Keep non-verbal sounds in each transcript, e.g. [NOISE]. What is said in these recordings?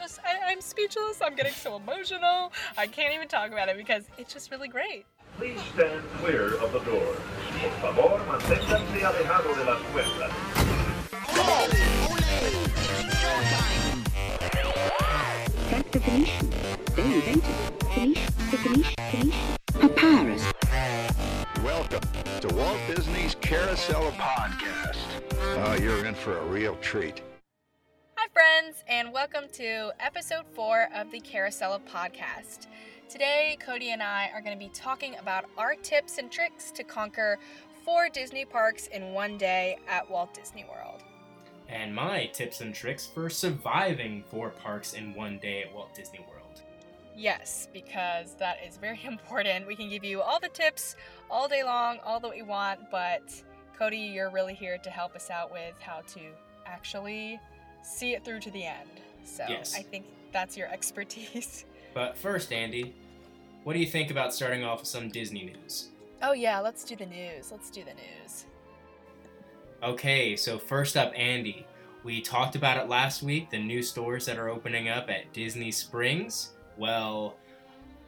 it's just I, I'm speechless. I'm getting so emotional. I can't even talk about it because it's just really great. Please stand clear of the door. Por favor, manténganse alejado de las puertas. Frank the Venetian. They invented it. Venetian, the Venetian, Venetian. Papyrus. Welcome to Walt Disney's Carousel Podcast. Oh, ah, you're in for a real treat. Friends, and welcome to episode four of the Carousel of podcast. Today, Cody and I are going to be talking about our tips and tricks to conquer four Disney parks in one day at Walt Disney World. and my tips and tricks for surviving four parks in one day at Walt Disney World. Yes, because that is very [LAUGHS] important. We can give you all the tips all day long, all that we want, but Cody, you're really here to help us out with how to actually see it through to the end. So Yes. I think that's your expertise. [LAUGHS] But first, Andi, what do you think about starting off with some Disney news? Oh, yeah, let's do the news. Let's do the news. Okay, so first up, Andi. We talked about it last week the new stores that are opening up at Disney Springs. Well,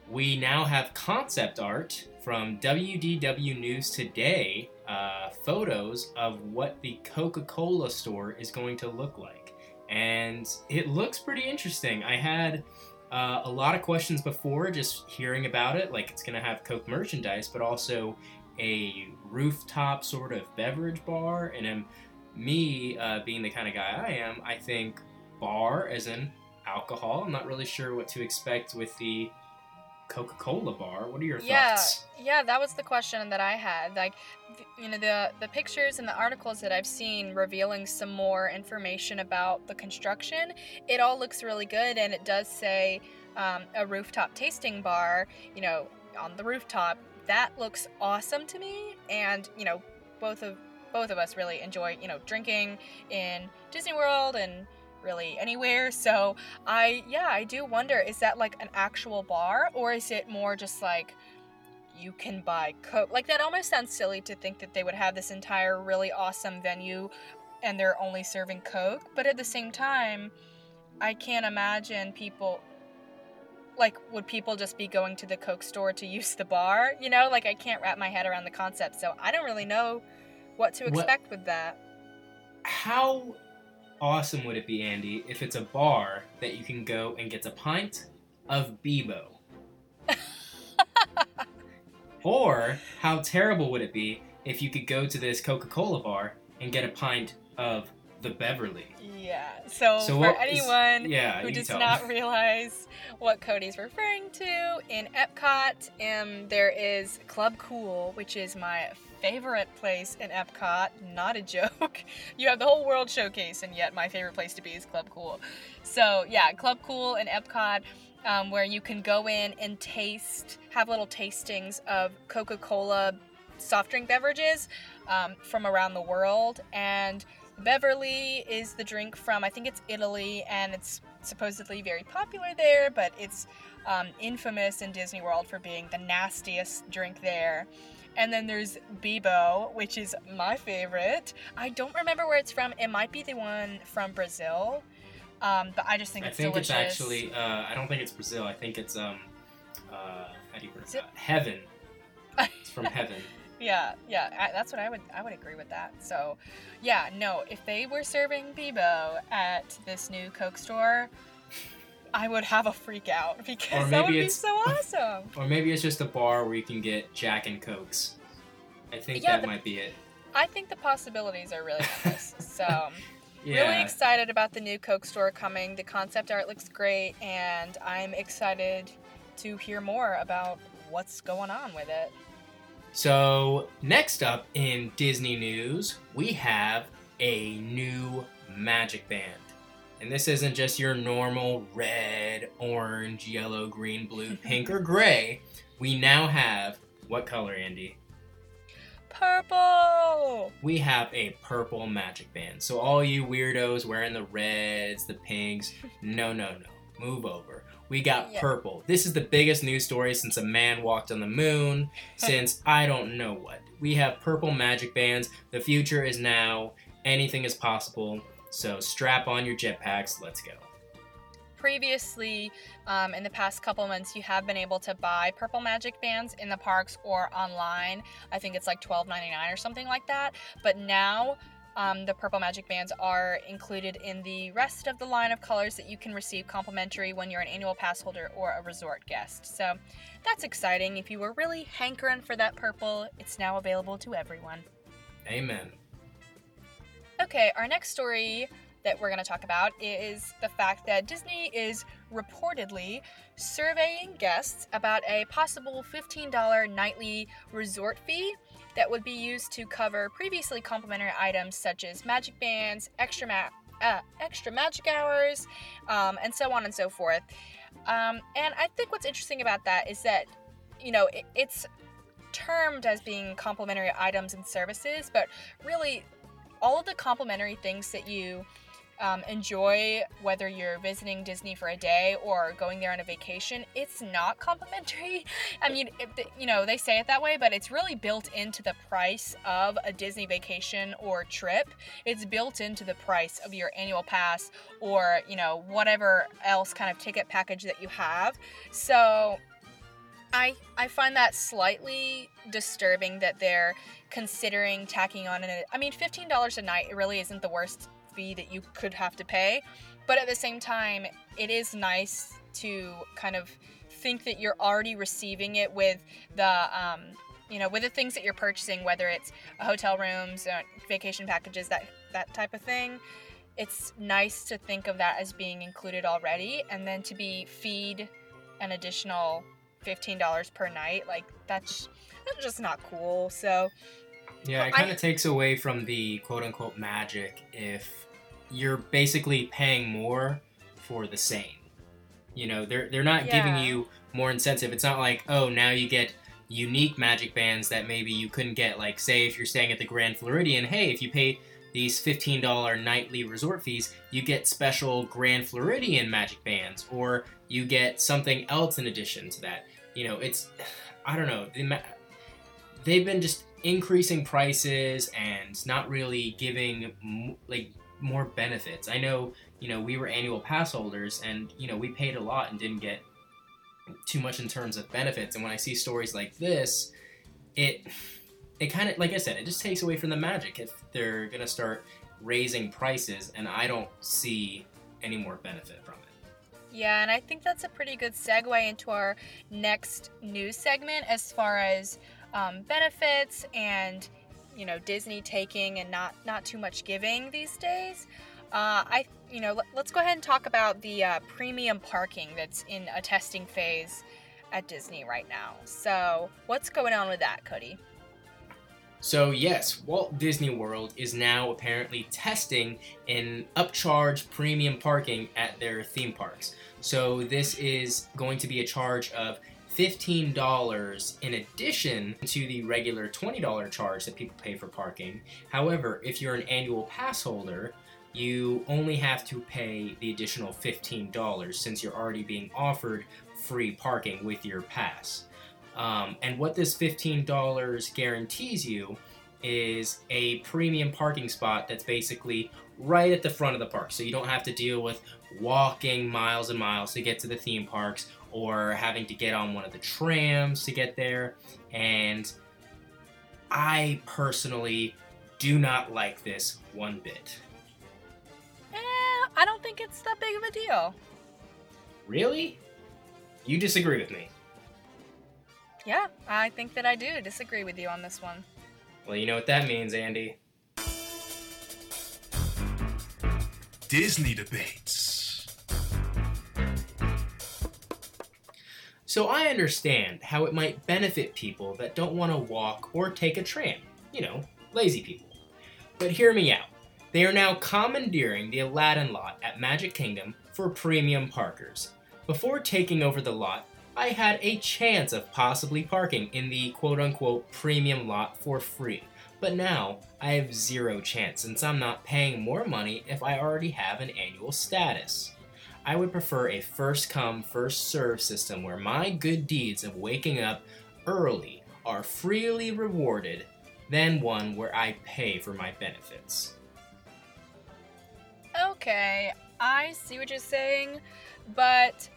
we now have concept art from WDW News Today, uh, photos of what the Coca Cola store is going to look like. And it looks pretty interesting. I had uh, a lot of questions before just hearing about it, like it's going to have Coke merchandise, but also a rooftop sort of beverage bar. And um, me, uh, being the kind of guy I am, I think bar as in alcohol. I'm not really sure what to expect with the Coca Cola bar. What are your Yeah, thoughts? yeah, that was the question that I had. Like, you know, the the pictures and the articles that I've seen revealing some more information about the construction. It all looks really good, and it does say um, a rooftop tasting bar. You know, on the rooftop. That looks awesome to me, and you know, both of both of us really enjoy you know drinking in Disney World and really anywhere. So I yeah, I do wonder is that like an actual bar or is it more just like you can buy coke? Like that almost sounds silly to think that they would have this entire really awesome venue and they're only serving coke, but at the same time I can't imagine people like would people just be going to the coke store to [LAUGHS] use the bar? You know, like I can't wrap my head around the concept. So I don't really know what to What- expect with that. How awesome would it be, Andi, if it's a bar that you can go and get a pint of Bibo? [LAUGHS] or how terrible would it be if you could go to this Coca Cola bar and get a pint of the Beverly? Yeah. So, So for what is- anyone yeah, who does not [LAUGHS] realize what Cody's referring to, in Epcot, um, there is Club Cool, which is my favorite place in Epcot. Not a joke. [LAUGHS] You have the whole world showcase, and yet my favorite place to be is Club Cool. So yeah, Club Cool in Epcot. Um, where you can go in and taste, have little tastings of Coca Cola soft drink beverages um, from around the world. And Beverly is the drink from, I think it's Italy, and it's supposedly very popular there, but it's um, infamous in Disney World for being the nastiest drink there. And then there's Bibo, which is my favorite. I don't remember where it's from. It might be the one from Brazil. Um, but I just think I it's think delicious. it's actually, uh, I don't think it's Brazil. I think it's, um, uh, how do you pronounce it- that? Heaven. [LAUGHS] It's from heaven. Yeah, yeah, I, that's what I would I would agree with that. So, yeah, no, if they were serving Bibo at this new Coke store, I would have a freak out because that would be so awesome. [LAUGHS] Or maybe it's just a bar where you can get Jack and Cokes. I think Yeah, that the- might be it. I think the possibilities are really endless. [LAUGHS] so, um, Yeah. really excited about the new Coke store coming. The concept art looks great, and I'm excited to hear more about what's going on with it. So, next up in Disney news, we have a new magic band. And this isn't just your normal red, orange, yellow, green, blue, [LAUGHS] pink, or gray. We now have what color, Andi? Purple. We have a purple magic band. So, all you weirdos wearing the reds, the pinks, [LAUGHS] no, no, no. Move over. We got purple. This is the biggest news story since a man walked on the moon, [LAUGHS] since I don't know what. We have purple magic bands. The future is now. Anything is possible. So strap on your jetpacks. Let's go. previously, um, in the past couple months, you have been able to buy Purple Magic bands in the parks or online. I think it's like $12.99 or something like that. But now, um, the Purple Magic bands are included in the rest of the line of colors that you can receive complimentary when you're an annual pass holder or a resort guest. So that's exciting. If you were really hankering for that purple, it's now available to everyone. Amen. Okay, our next story that we're going to talk about is the fact that Disney is reportedly surveying guests about a possible $15 nightly resort fee that would be used to cover previously complimentary items such as magic bands, extra ma- uh, extra magic hours, um, and so on and so forth. Um, and I think what's interesting about that is that, you know, it, it's termed as being complimentary items and services, but really all of the complimentary things that you um, enjoy, whether you're visiting Disney for a day or going there on a vacation, it's not complimentary. I mean, you know, they say it that way, but it's really built into the price of a Disney vacation or trip. It's built into the price of your annual pass or, you know, whatever else kind of ticket package that you have. So, I I find that slightly disturbing that they're considering tacking on an I mean $15 a night it really isn't the worst fee that you could have to pay. But at the same time, it is nice to kind of think that you're already receiving it with the, um, you know, with the things that you're purchasing, whether it's hotel rooms, uh, vacation packages, that that type of thing. It's nice to think of that as being included already, and then to be feed an additional fifteen dollars per night, like that's that's just not cool. So Yeah, it kind of takes away from the quote unquote magic if you're basically paying more for the same. You know, they're they're not giving you more incentive. It's not like, oh, now you get unique magic bands that maybe you couldn't get. Like, say, if you're staying at the Grand Floridian, hey, if you pay these $15 nightly resort fees, you get special Grand Floridian magic bands, or you get something else in addition to that. You know, it's, I don't know. They've been just increasing prices and not really giving like more benefits. I know, you know, we were annual pass holders and, you know, we paid a lot and didn't get too much in terms of benefits. And when I see stories like this, it it kind of like I said, it just takes away from the magic if they're going to start raising prices and I don't see any more benefit from it. Yeah, and I think that's a pretty good segue into our next news segment as far as um, benefits and you know Disney taking and not not too much giving these days. Uh, I you know let, us go ahead and talk about the uh, premium parking that's in a testing phase at Disney right now. So what's going on with that, Cody? So, yes, Walt Disney World is now apparently testing an upcharge premium parking at their theme parks. So, this is going to be a charge of $15 in addition to the regular $20 charge that people pay for parking. However, if you're an annual pass holder, you only have to pay the additional $15 since you're already being offered free parking with your pass. Um, and what this $15 guarantees you is a premium parking spot that's basically right at the front of the park. So you don't have to deal with walking miles and miles to get to the theme parks or having to get on one of the trams to get there. And I personally do not like this one bit. Eh, I don't think it's that big of a deal. Really? You disagree with me? Yeah, I think that I do disagree with you on this one. Well, you know what that means, Andi. Disney debates. So I understand how it might benefit people that don't want to walk or take a tram. You know, lazy people. But hear me out. They are now commandeering the Aladdin lot at Magic Kingdom for premium parkers. Before taking over the lot, I had a chance of possibly parking in the quote unquote premium lot for free. But now I have zero chance since I'm not paying more money if I already have an annual status. I would prefer a first come, first serve system where my good deeds of waking up early are freely rewarded than one where I pay for my benefits. Okay, I see what you're saying, but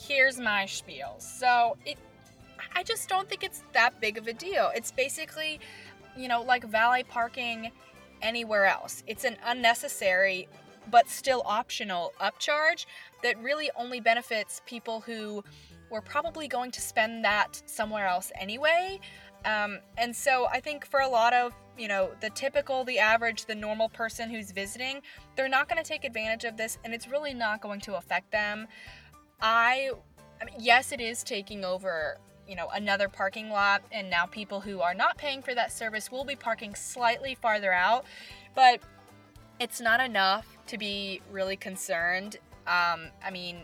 here's my spiel. So it I just don't think it's that big of a deal. It's basically, you know, like valet parking anywhere else. It's an unnecessary but still optional upcharge that really only benefits people who were probably going to spend that somewhere else anyway. Um, and so I think for a lot of, you know, the typical, the average, the normal person who's visiting, they're not going to take advantage of this and it's really not going to affect them. I, I mean, yes, it is taking over you know another parking lot and now people who are not paying for that service will be parking slightly farther out but it's not enough to be really concerned. Um, i mean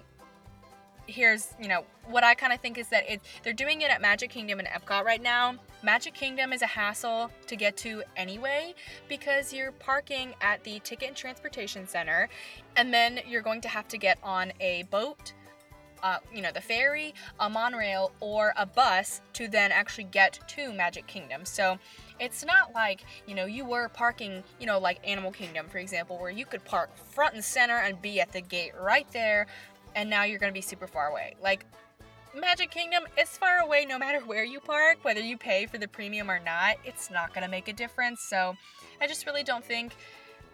here's you know what i kind of think is that it, they're doing it at magic kingdom and epcot right now. Magic kingdom is a hassle to get to anyway because you're parking at the ticket and transportation center and then you're going to have to get on a boat uh, you know, the ferry, a monorail, or a bus to then actually get to Magic Kingdom. So it's not like, you know, you were parking, you know, like Animal Kingdom, for example, where you could park front and center and be at the gate right there, and now you're to be super far away. Like, Magic Kingdom is far away no matter [LAUGHS] where you park, whether you pay for the premium or not, it's not to make a difference. So I just really don't think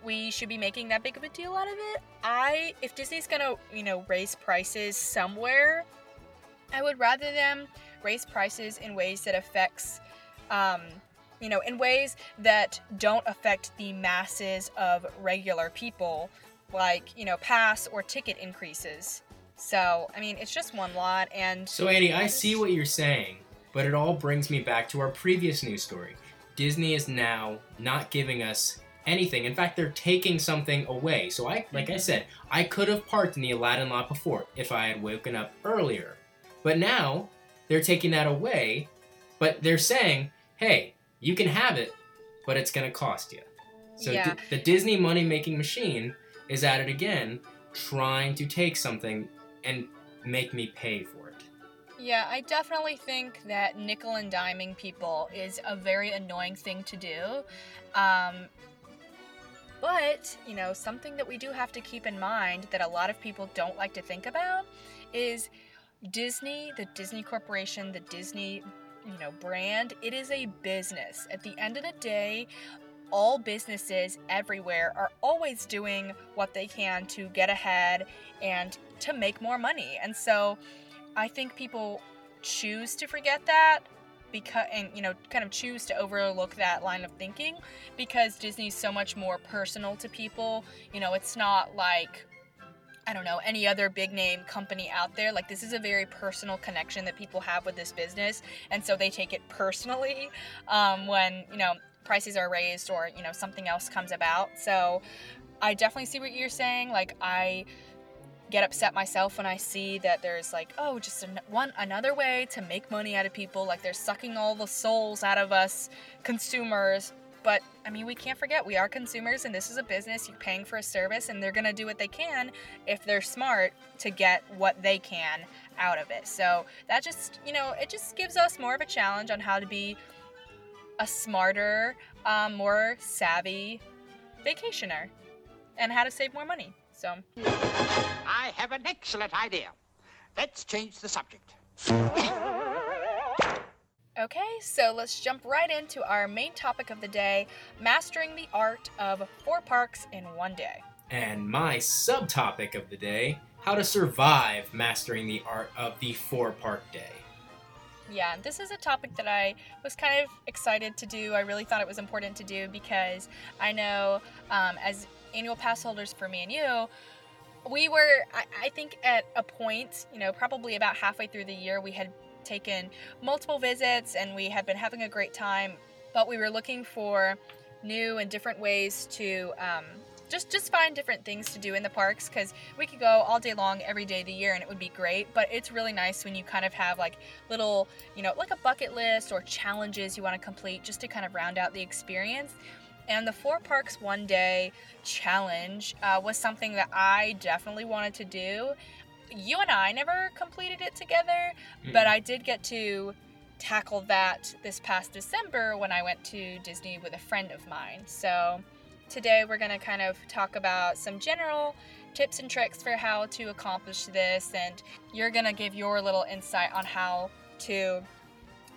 we should be making that big of a deal out of it. I, if Disney's gonna, you know, raise prices somewhere, I would rather them raise prices in ways that affects, um, you know, in ways that don't affect the masses of regular people, like you know, pass or ticket increases. So, I mean, it's just one lot, and So, Annie, I see what you're saying, but it all brings me back to our previous news story. Disney is now not giving us anything. In fact, they're taking something away. So I, like I said, I could have parked in the Aladdin lot before if I had woken up earlier. But now they're taking that away, but they're saying, "Hey, you can have it, but it's going to cost you." So Yeah. Di- the Disney money-making machine is at it again, trying to take something and make me pay for it. Yeah, I definitely think that nickel and diming people is a very annoying thing to do. Um, but, you know, something that we do have to keep in mind that a lot of people don't like to think about is Disney, the Disney Corporation, the Disney, you know, brand, it is a business. At the end of the day, all businesses everywhere are always doing what they can to get ahead and to make more money. And so I think people choose to forget that because and you know kind of choose to overlook that line of thinking because Disney's so much more personal to people. You know, it's not like I don't know, any other big name company out there. Like, this is a very personal connection that people have with this business. And so they take it personally um, when, you know, prices are raised or, you know, something else comes about. So I definitely see what you're saying. Like, I get upset myself when I see that there's like, oh, just an- one another way to make money out of people. Like, they're sucking all the souls out of us consumers. But I mean, we can't forget we are consumers, and this is a business. You're paying for a service, and they're gonna do what they can if they're smart to get what they can out of it. So that just, you know, it just gives us more of a challenge on how to be a smarter, um, more savvy vacationer and how to save more money. So I have an excellent idea. Let's change the subject. Okay, so let's jump right into our main topic of the day mastering the art of four parks in one day. And my subtopic of the day how to survive mastering the art of the four park day. Yeah, this is a topic that I was kind of excited to do. I really thought it was important to do because I know um, as annual pass holders for me and you, we were, I, I think, at a point, you know, probably about halfway through the year, we had taken multiple visits and we had been having a great time, but we were looking for new and different ways to um, just just find different things to do in the parks because we could go all day long every day of the year and it would be great but it's really nice when you kind of have like little you know like a bucket list or challenges you want to complete just to kind of round out the experience and the four parks one day challenge uh, was something that i definitely wanted to do. You and i never completed it together but i did get to tackle that this past december when i went to disney with a friend of mine. So today we're going to kind of talk about some general tips and tricks for how to accomplish this, and you're gonna give your little insight on how to,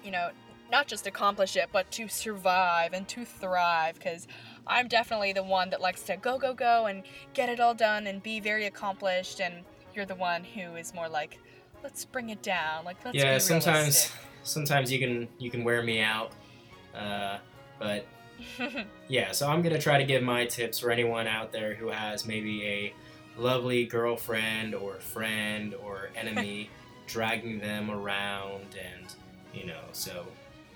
you know, not just accomplish it, but to survive and to thrive. Because I'm definitely the one that likes to go, go, go and get it all done and be very accomplished, and you're the one who is more like, let's bring it down. Like, let's yeah, sometimes sometimes you can you can wear me out, uh, but [LAUGHS] yeah. So I'm gonna try to give my tips for anyone out there who has maybe a lovely girlfriend or friend or enemy [LAUGHS] dragging them around, and you know. So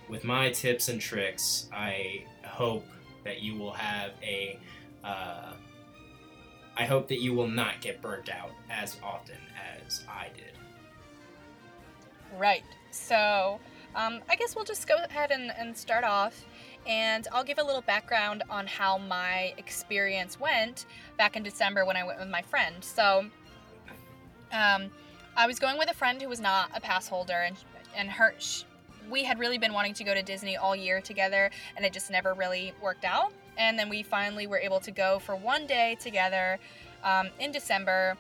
with my tips and tricks, I hope that you will have a. Uh, I hope that you will not get burnt out as often as I did. Right. So, um, I guess we'll just go ahead and, and start off. And I'll give a little background on how my experience went back in December when I went with my friend. So, um, I was going with a friend who was not a pass holder, and and her, we had really been wanting to go to Disney all year together, and it just never really worked out. And then we finally were able to go for one day together um, in December.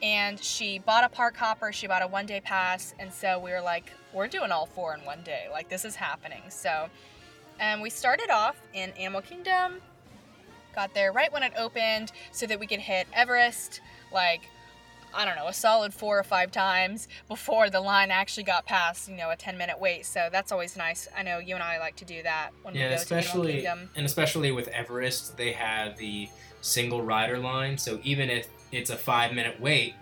And she bought a park hopper she bought a one day pass and so we were like we're doing all four in one day. Like this is happening. So and we started off in animal kingdom got there right when it opened so that we could hit everest like i don't know a solid four or five times before the line actually got past you know a 10 minute wait so that's always nice i know you and i like to do that when Yeah, we go to especially kingdom and especially with Everest, they have the single rider line. So even if it's a five minute wait,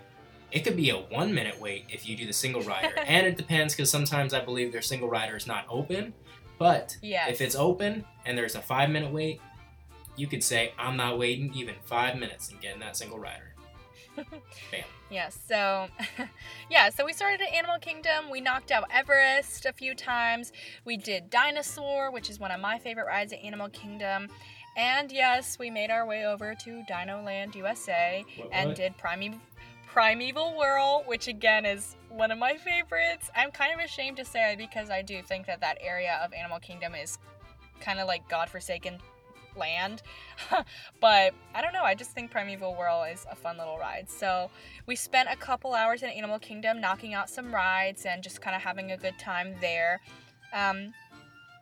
it could be a one minute wait if you do the single rider. [LAUGHS] and it depends because sometimes I believe their single rider is not open. But yes if it's open and there's a five minute wait, you could say I'm not waiting even five minutes and getting that single rider. [LAUGHS] Yeah, so [LAUGHS] yeah, so we started at Animal Kingdom. We knocked out Everest a few times. We did Dinosaur, which is one of my favorite rides at Animal Kingdom. And yes, we made our way over to Dino Land USA What- and what? did Primeval Primeval Whirl, which again is one of my favorites. I'm kind of ashamed to say it because I do think that that area of Animal Kingdom is kind of like godforsaken land. [LAUGHS] but I don't know, I just think Primeval Whirl is a fun little ride. So we spent a couple hours in Animal Kingdom knocking out some rides and just kind of having a good time there. Um,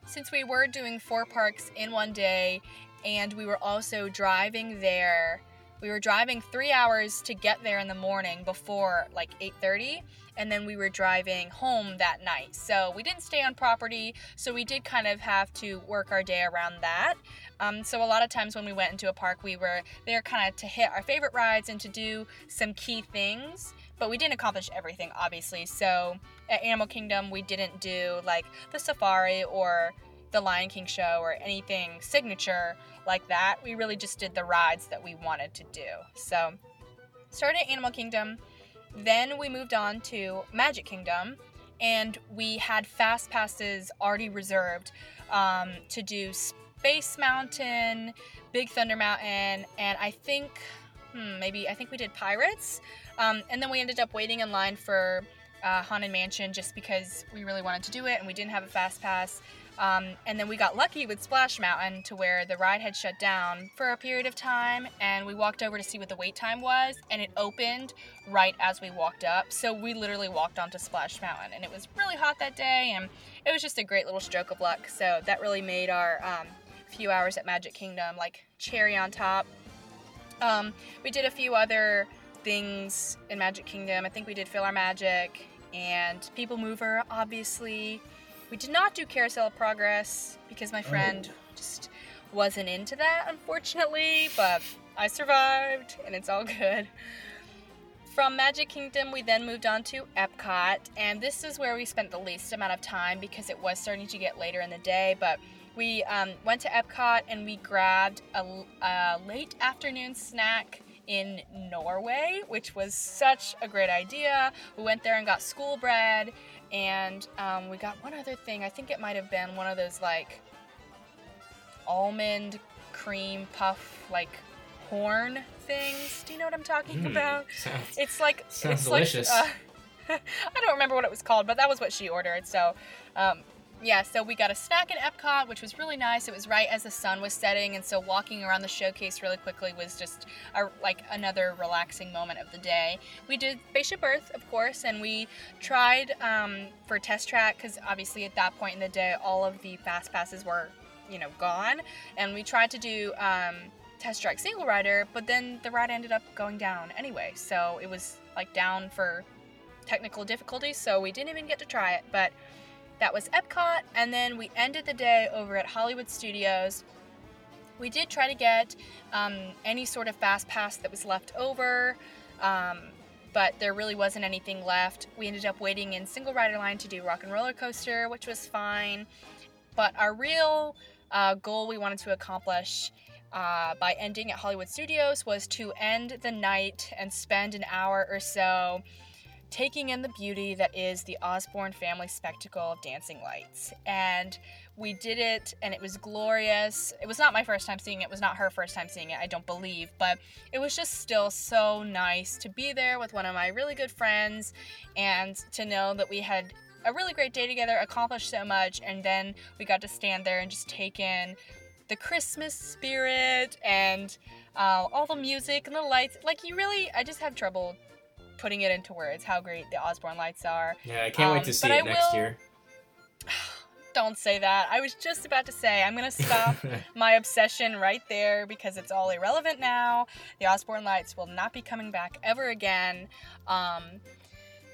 since we were doing four parks in one day and we were also driving there we were driving three hours to get there in the morning before like 8.30 and then we were driving home that night. So we didn't stay on property so we did kind of have to work our day around that. Um, so a lot of times when we went into a park we were there kind of to hit our favorite rides and to do some key things but we didn't accomplish everything obviously. So at animal kingdom we didn't do like the safari or the lion king show or anything signature like that. We really just did the rides that we wanted to do. So started at animal kingdom then we moved on to magic kingdom and we had fast passes already reserved um, to do space mountain big thunder mountain and i think hmm, maybe i think we did pirates. Um, and then we ended up waiting in line for uh, haunted mansion just because we really wanted to do it and we didn't have a fast pass um, and then we got lucky with Splash Mountain to where the ride had shut down for a period of time, and we walked over to see what the wait time was, and it opened right as we walked up. So we literally walked onto Splash Mountain, and it was really hot that day, and it was just a great little stroke of luck. So that really made our um, few hours at Magic Kingdom like cherry on top. Um, we did a few other things in Magic Kingdom. I think we did PhilharMagic and People Mover, obviously. We did not do Carousel of Progress because my friend just wasn't into that, unfortunately, but I survived and it's all good. From Magic Kingdom, we then moved on to Epcot, and this is where we spent the least amount of time because it was starting to get later in the day. But we um, went to Epcot and we grabbed a, a late afternoon snack in Norway, which was such a great idea. We went there and got school bread, and um, we got one other thing. I think it might have been one of those like almond cream puff, like horn things. Do you know what I'm talking Mm, about? [LAUGHS] sounds, It's like Sounds it's like, uh, [LAUGHS] I don't remember what it was called, but that was what she ordered. So, um, yeah, so we got a snack at Epcot, which was really nice. It was right as the sun was setting, and so walking around the showcase really quickly was just a, like another relaxing moment of the day. We did Spaceship Earth, of course, and we tried um, for Test Track because obviously at that point in the day, all of the fast passes were, you know, gone, and we tried to do. Um, Test Track Single Rider, but then the ride ended up going down anyway, so it was like down for technical difficulties, so we didn't even get to try it. But that was Epcot, and then we ended the day over at Hollywood Studios. We did try to get um, any sort of fast pass that was left over, um, but there really wasn't anything left. We ended up waiting in single rider line to do Rock and Roller Coaster, which was fine. But our real uh, goal we wanted to accomplish uh, by ending at Hollywood Studios was to end the night and spend an hour or so taking in the beauty that is the Osborne family spectacle of dancing lights. And we did it, and it was glorious. It was not my first time seeing it, it was not her first time seeing it, I don't believe, but it was just still so nice to be there with one of my really good friends and to know that we had a really great day together, accomplished so much, and then we got to stand there and just take in the Christmas spirit and uh, all the music and the lights. Like, you really, I just have trouble putting it into words how great the Osborne lights are. Yeah, I can't wait Um, to see it I next will- year. [SIGHS] Don't say that. I was just about to say I'm gonna stop [LAUGHS] my obsession right there because it's all irrelevant now. The Osborne lights will not be coming back ever again. Um,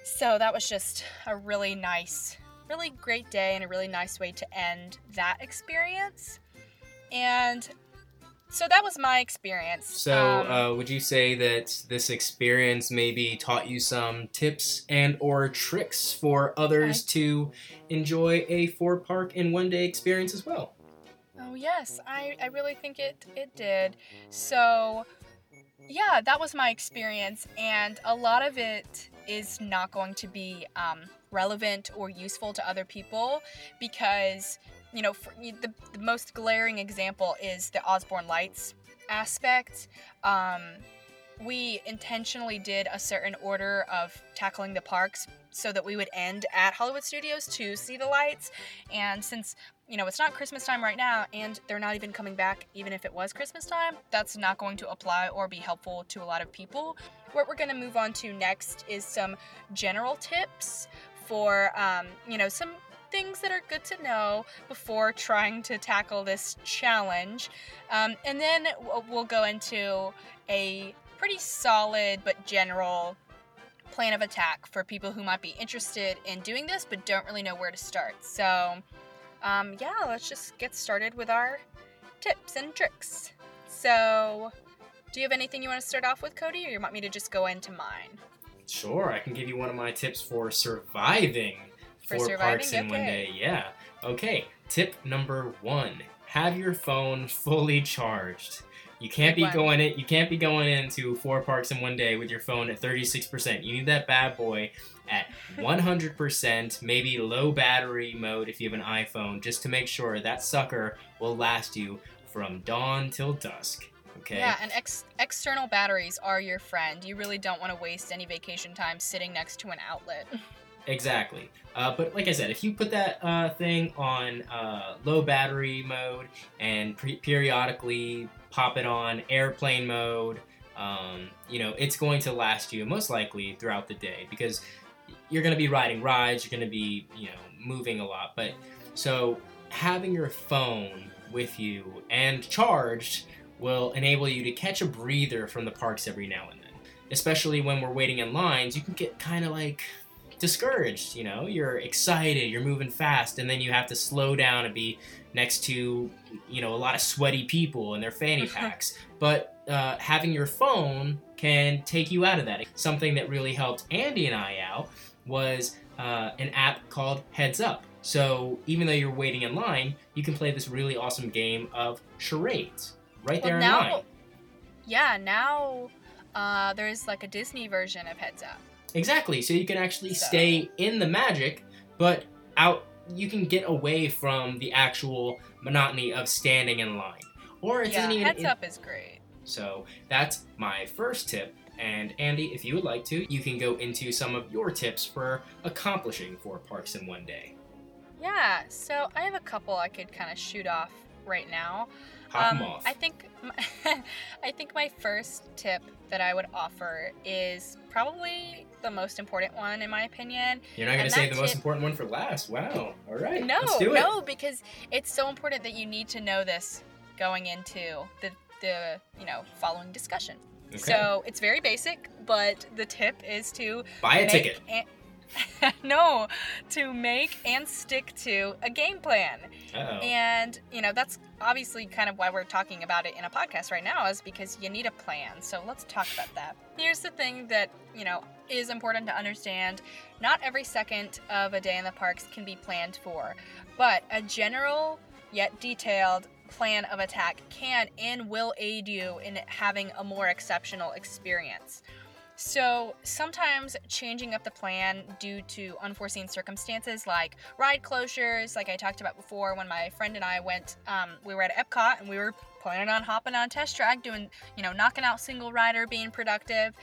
so that was just a really nice, really great day and a really nice way to end that experience. And so that was my experience. So, Um, uh, would you say that this experience maybe taught you some tips and or tricks for others to enjoy a four park in one day experience as well? Oh yes, I, I really think it it did. So yeah, that was my experience, and a lot of it is not going to be um, relevant or useful to other people because you know for, the the most glaring example is the Osborne lights aspect. Um, we intentionally did a certain order of tackling the parks so that we would end at Hollywood Studios to see the lights. And since, you know, it's not Christmas time right now and they're not even coming back, even if it was Christmas time, that's not going to apply or be helpful to a lot of people. What we're going to move on to next is some general tips for, um, you know, some things that are good to know before trying to tackle this challenge. Um, and then we'll- go into a pretty solid but general plan of attack for people who might be interested in doing this but don't really know where to start. So, um, yeah, let's just get started with our tips and tricks. So, do you have anything you want to start off with, Cody, or you want me to just go into mine? Sure, I can give you one of my tips for surviving For four parks in one day. Yeah. Okay. Tip number one: have your phone fully charged. You can't be going it. You can't be going into four parks in one day with your phone at 36%. You need that bad boy at 100%, maybe low battery mode if you have an iPhone, just to make sure that sucker will last you from dawn till dusk. Okay. Yeah, and ex- external batteries are your friend. You really don't want to waste any vacation time sitting next to an outlet. [LAUGHS] Exactly. Uh, but like I said, if you put that uh, thing on uh, low battery mode and pre- periodically pop it on airplane mode, um, you know, it's going to last you most likely throughout the day because you're going to be riding rides, you're going to be, you know, moving a lot. But so having your phone with you and charged will enable you to catch a breather from the parks every now and then. Especially when we're waiting in lines, you can get kind of like discouraged. You know, you're excited, you're moving fast, and then you have to slow down and be next to, you know, a lot of sweaty people and their fanny packs. but uh, having your phone can take you out of that. Something that really helped Andi and I out was uh, an app called Heads Up. So even though you're waiting in line, you can play this really awesome game of charades right there well, in line. yeah, now uh, there's like a Disney version of Heads Up. Exactly. So you can actually So- stay in the magic, but out you can get away from the actual monotony of standing in line. Or it yeah, doesn't even Heads Up is great. So that's my first tip. And Andi, if you would like to, you can go into some of your tips for accomplishing four parks in one day. Yeah, so I have a couple I could kind of shoot off right now. Pop Um, off. I think my, [LAUGHS] I think my first tip that I would offer is probably the most important one in my opinion. You're not going to say the most important one for last. Wow. All right. No, Let's do it. no, because it's so important that you need to know this going into the the you know following discussion. Okay. So it's very basic, but the tip is to Buy a ticket. and- [LAUGHS] no, to make and stick to a game plan. Uh-oh. And, you know, that's obviously kind of why we're talking about it in a podcast right now, is because you need a plan. So let's talk about that. Here's the thing that, you know, is important to understand not every second of a day in the parks can be planned for, but a general yet detailed plan of attack can and will aid you in having a more exceptional experience. So sometimes changing up the plan due to unforeseen circumstances like ride closures, like I talked about before when my friend and I went, um, we were at Epcot and we were planning on hopping on test track, doing, you know, knocking out single rider, being productive,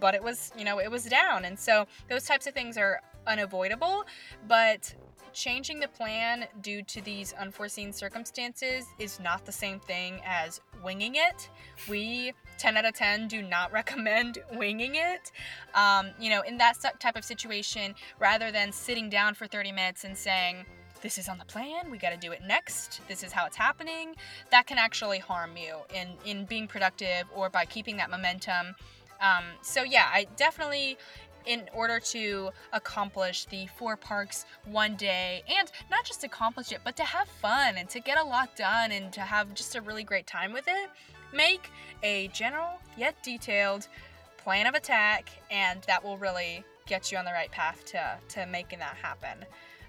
but it was, you know, it was down. And so those types of things are unavoidable, but changing the plan due to these unforeseen circumstances is not the same thing as winging it. We 10 out of 10 do not [LAUGHS] recommend winging it. Um, you know, in that type of situation, rather than sitting down for 30 minutes and saying, this is on the plan, we got to do it next, this is how it's happening, that can actually harm you in, in being productive or by keeping that momentum. Um, so, yeah, I definitely, in order to accomplish the four parks one day, and not just accomplish it, but to have fun and to get a lot done and to have just a really great time with it, make a general yet detailed plan of attack, and that will really get you on the right path to, to making that happen.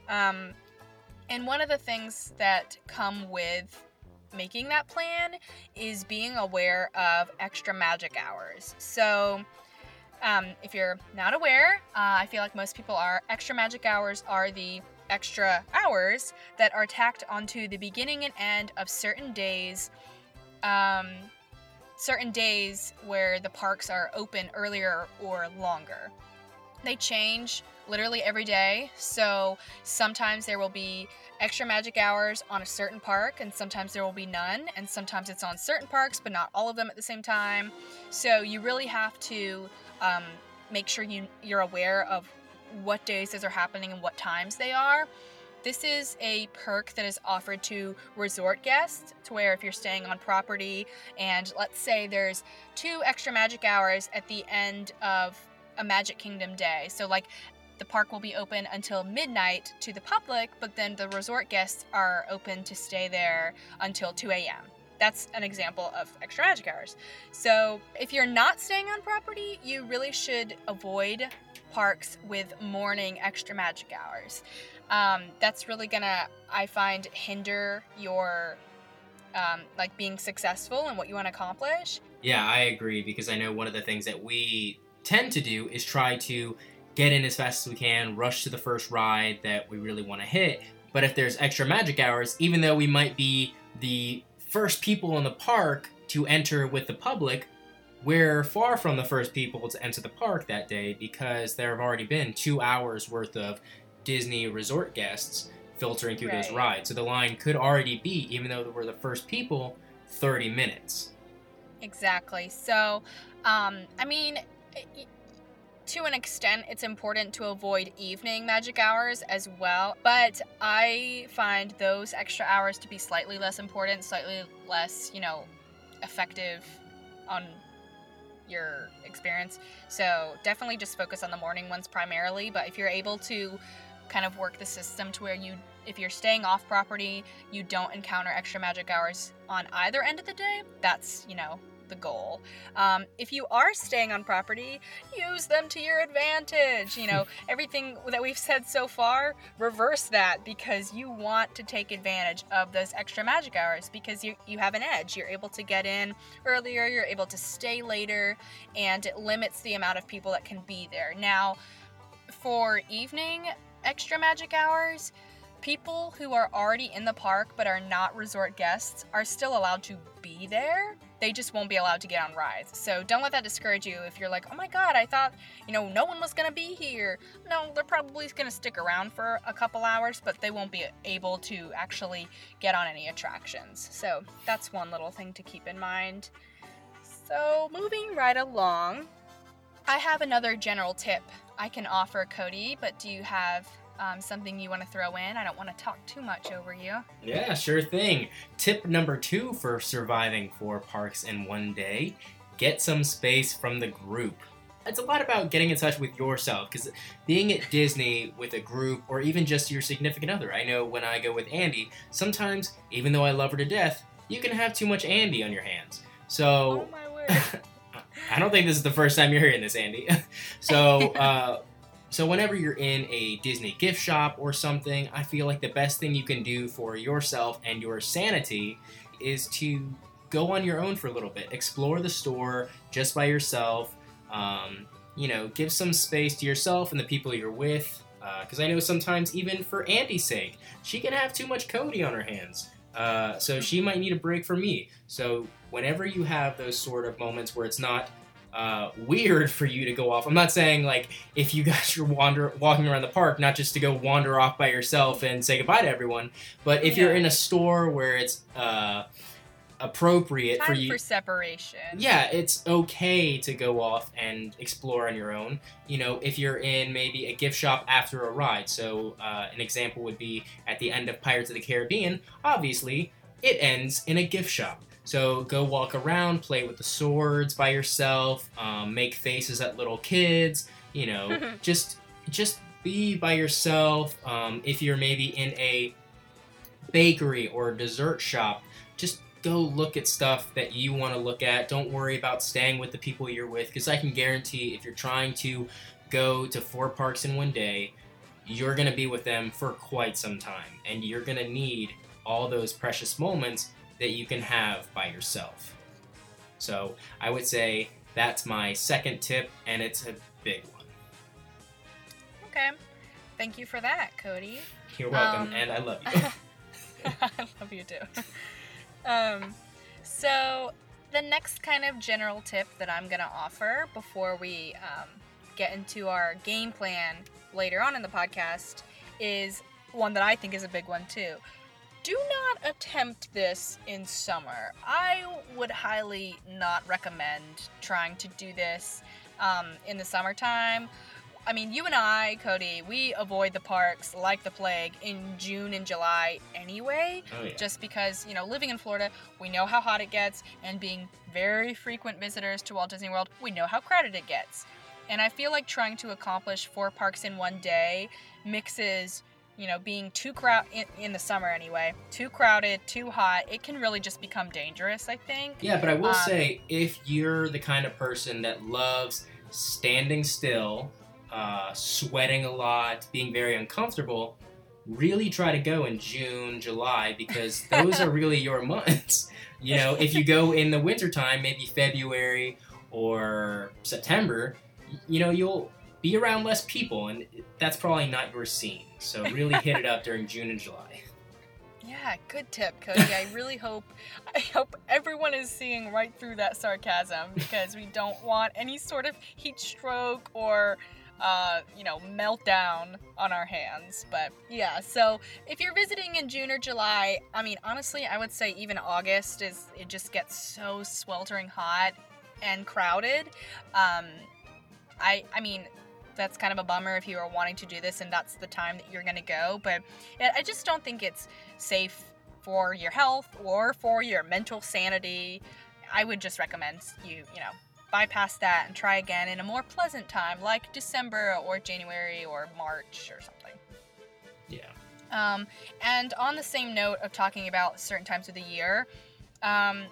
Um, and one of the things that come with making that plan is being aware of extra magic hours. So, um, if you're not aware, uh, I feel like most people are, extra magic hours are the extra hours that are tacked onto the beginning and end of certain days. Um, certain days where the parks are open earlier or longer. They change literally every day, so sometimes there will be extra magic hours on a certain park, and sometimes there will be none, and sometimes it's on certain parks, but not all of them at the same time. So you really have to um, make sure you you're aware of what days those are happening and what times they are. This is a perk that is offered to resort guests, to where if you're staying on property and let's say there's two extra magic hours at the end of a Magic Kingdom day. So, like, the park will be open until midnight to the public, but then the resort guests are open to stay there until 2 a.m. That's an example of extra magic hours. So, if you're not staying on property, you really should avoid parks with morning extra magic hours. Um, that's really gonna, I find, hinder your um, like being successful and what you want to accomplish. Yeah, I agree because I know one of the things that we tend to do is try to get in as fast as we can, rush to the first ride that we really want to hit. But if there's extra magic hours, even though we might be the first people in the park to enter with the public, we're far from the first people to enter the park that day because there have already been two hours worth of Disney resort guests filtering through those rides. So the line could already be, even though we're the first people, 30 minutes. Exactly. So, um, I mean, to an extent, it's important to avoid evening magic hours as well. But I find those extra hours to be slightly less important, slightly less, you know, effective on your experience. So definitely just focus on the morning ones primarily. But if you're able to kind of work the system to where you if you're staying off property you don't encounter extra magic hours on either end of the day that's you know the goal. Um, if you are staying on property use them to your advantage you know. [LAUGHS] Everything that we've said so far reverse that because you want to take advantage of those extra magic hours because you, you have an edge. You're able to get in earlier you're able to stay later and it limits the amount of people that can be there. Now for evening extra magic hours, people who are already in the park but are not resort guests are still allowed to be there. they just won't be allowed to get on rides. So don't let that discourage you if you're like, oh my god, I thought, you know, no one was gonna be here. No, they're probably gonna stick around for a couple hours, but they won't be able to actually get on any attractions. So that's one little thing to keep in mind. So moving right along, I have another general tip I can offer Cody, but do you have um, something you want to throw in? I don't want to talk too much over you. Yeah, sure thing. Tip number two for surviving four parks in one day get some space from the group. It's a lot about getting in touch with yourself because being at Disney with a group or even just your significant other. I know when I go with Andi, sometimes, even though I love her to death, you can have too much Andi on your hands. So. Oh my word. [LAUGHS] I don't think this is the first time you're hearing this, Andi. [LAUGHS] so, [LAUGHS] uh, so whenever you're in a Disney gift shop or something, I feel like the best thing you can do for yourself and your sanity is to go on your own for a little bit, explore the store just by yourself. Um, you know, give some space to yourself and the people you're with. Because I know sometimes, even for Andi's sake, she can have too much Cody on her hands. Uh, so she might need a break from me. So whenever you have those sort of moments where it's not uh, weird for you to go off. I'm not saying like if you [LAUGHS] guys are wander walking around the park, not just to go wander off by yourself and say goodbye to everyone, but if you're in a store where it's uh, appropriate Time for for, you. separation. yeah, it's okay to go off and explore on your own. You know, if you're in maybe a gift shop after a ride. So, uh, an example would be at the end of Pirates of the Caribbean, obviously, it ends in a gift shop. So, go walk around, play with the swords by yourself, um, make faces at little kids, you know, [LAUGHS] just just be by yourself. Um, if you're maybe in a bakery or a dessert shop, just go look at stuff that you want to look at. Don't worry about staying with the people you're with because I can guarantee if you're trying to go to four parks in one day, you're going to be with them for quite some time and you're going to need all those precious moments that you can have by yourself. So, I would say that's my second tip and it's a big one. Okay. Thank you for that, Cody. You're welcome Um, and I love you. [LAUGHS] I love you too. Um, so the next kind of general tip that I'm gonna offer before we um, get into our game plan later on in the podcast is one that I think is a big one too. Do not attempt this in summer. I would highly not recommend trying to do this um, in the summertime. I mean, you and I, Cody, we avoid the parks like the plague in June and July anyway oh yeah. just because you know living in florida we know how hot it gets and being very frequent visitors to walt disney world we know how crowded it gets and i feel like trying to accomplish four parks in one day mixes you know being too crowd in, in the summer anyway too crowded too hot it can really just become dangerous i think Yeah, but I will Um, say if you're the kind of person that loves standing still, uh, sweating a lot, being very uncomfortable, really try to go in June, July because [LAUGHS] those are really your months. [LAUGHS] You know, if you go in the wintertime, maybe February or September, you know, you'll be around less people and that's probably not your scene. So really hit it up during June and July. [LAUGHS] Yeah, good tip, Cody. I really hope I hope everyone is seeing right through that sarcasm because we don't want any sort of heat stroke or uh, you know, meltdown on our hands. But yeah, so if you're visiting in June or July, I mean, honestly, I would say even August is it just gets so sweltering hot and crowded. Um, I I mean, that's kind of a bummer if you are wanting to do this and that's the time that you're going to go, but I I just don't think it's safe for your health or for your mental sanity. I would just recommend you, you know, bypass that and try again in a more pleasant time like December or January or March or something. Yeah. Um, and on the same note of talking about certain times of the year, um,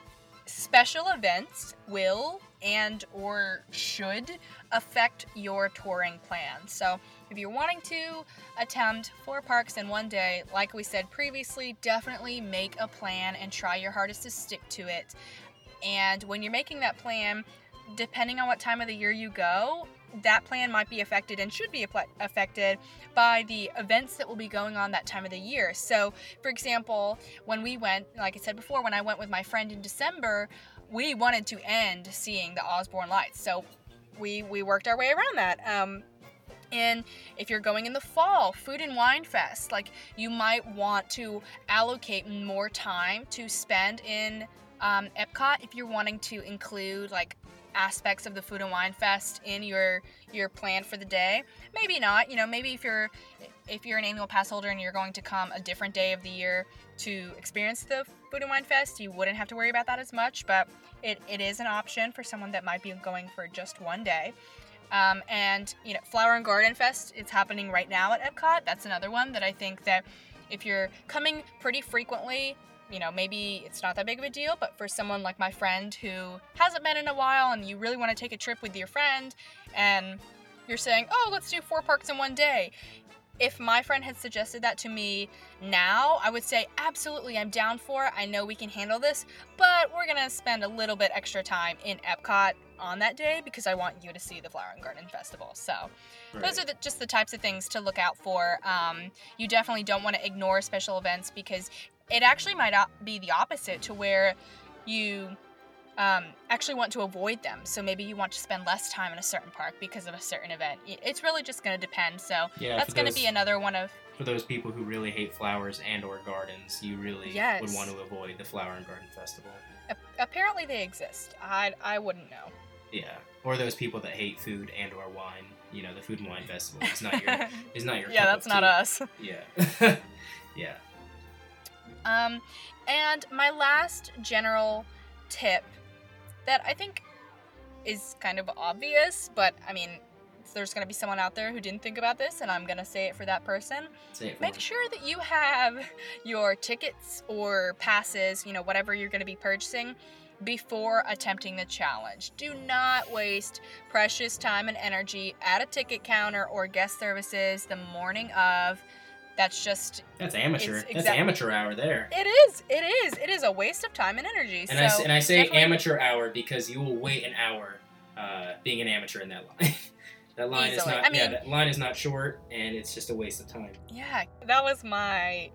special events will and or should affect your touring plan. So if you're wanting to attempt four parks in one day, like we said previously, definitely make a plan and try your hardest to stick to it. And when you're making that plan, depending on what time of the year you go, that plan might be affected and should be affected by the events that will be going on that time of the year. So, for example, when we went, like I said before, when I went with my friend in December, we wanted to end seeing the Osborne lights, so we we worked our way around that. Um, and if you're going in the fall, Food and Wine Fest, like you might want to allocate more time to spend in um, Epcot if you're wanting to include like aspects of the Food and Wine Fest in your your plan for the day. Maybe not. You know, maybe if you're if you're an annual pass holder and you're going to come a different day of the year to experience the Food and Wine Fest, you wouldn't have to worry about that as much. But it, it is an option for someone that might be going for just one day. Um, and you know, Flower and Garden Fest is happening right now at Epcot. That's another one that I think that if you're coming pretty frequently, you know, maybe it's not that big of a deal, but for someone like my friend who hasn't been in a while and you really want to take a trip with your friend and you're saying, oh, let's do four parks in one day. If my friend had suggested that to me now, I would say, absolutely, I'm down for it. I know we can handle this, but we're going to spend a little bit extra time in Epcot on that day because I want you to see the Flower and Garden Festival. So, those are the, just the types of things to look out for. Um, you definitely don't want to ignore special events because it actually might be the opposite to where you um, actually want to avoid them. So maybe you want to spend less time in a certain park because of a certain event. It's really just going to depend. So Yeah, that's going to be another one of For those people who really hate flowers and or gardens, you really Yes. would want to avoid the Flower and Garden Festival. ap- apparently they exist. I I wouldn't know. Yeah. Or those people that hate food and or wine. You know, the Food and Wine Festival is not your [LAUGHS] is not your yeah, that's not us. [LAUGHS] Yeah. [LAUGHS] yeah. Um, and my last general tip that I think is kind of obvious, but I mean, there's going to be someone out there who didn't think about this, and I'm going to say it for that person. For Make me. sure that you have [LAUGHS] your tickets or passes, you know, whatever you're going to be purchasing before attempting the challenge. Do not waste precious time and energy at a ticket counter or guest services the morning of. That's just That's amateur. It's That's amateur hour there. it is. It is. It is a waste of time and energy. And I, so s- and I say definitely- amateur hour because you will wait an hour uh, being an amateur in that line. [LAUGHS] that line is not I yeah, mean- that line is not short and it's just a waste of time. Yeah, that was my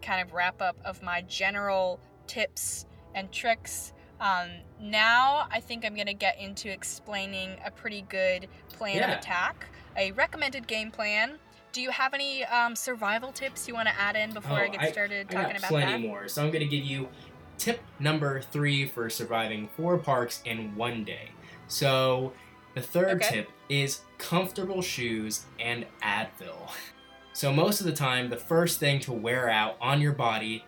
kind of wrap up of my general tips and tricks. Um, now I think I'm gonna get into explaining a pretty good plan of attack, a recommended game plan. Do you have any um, survival tips you want to add in before I Oh, get started I talking got about plenty that? more. So I'm going to give you tip number three for surviving four parks in one day. So the third Okay. tip is comfortable shoes and Advil. So most of the time, the first thing to wear out on your body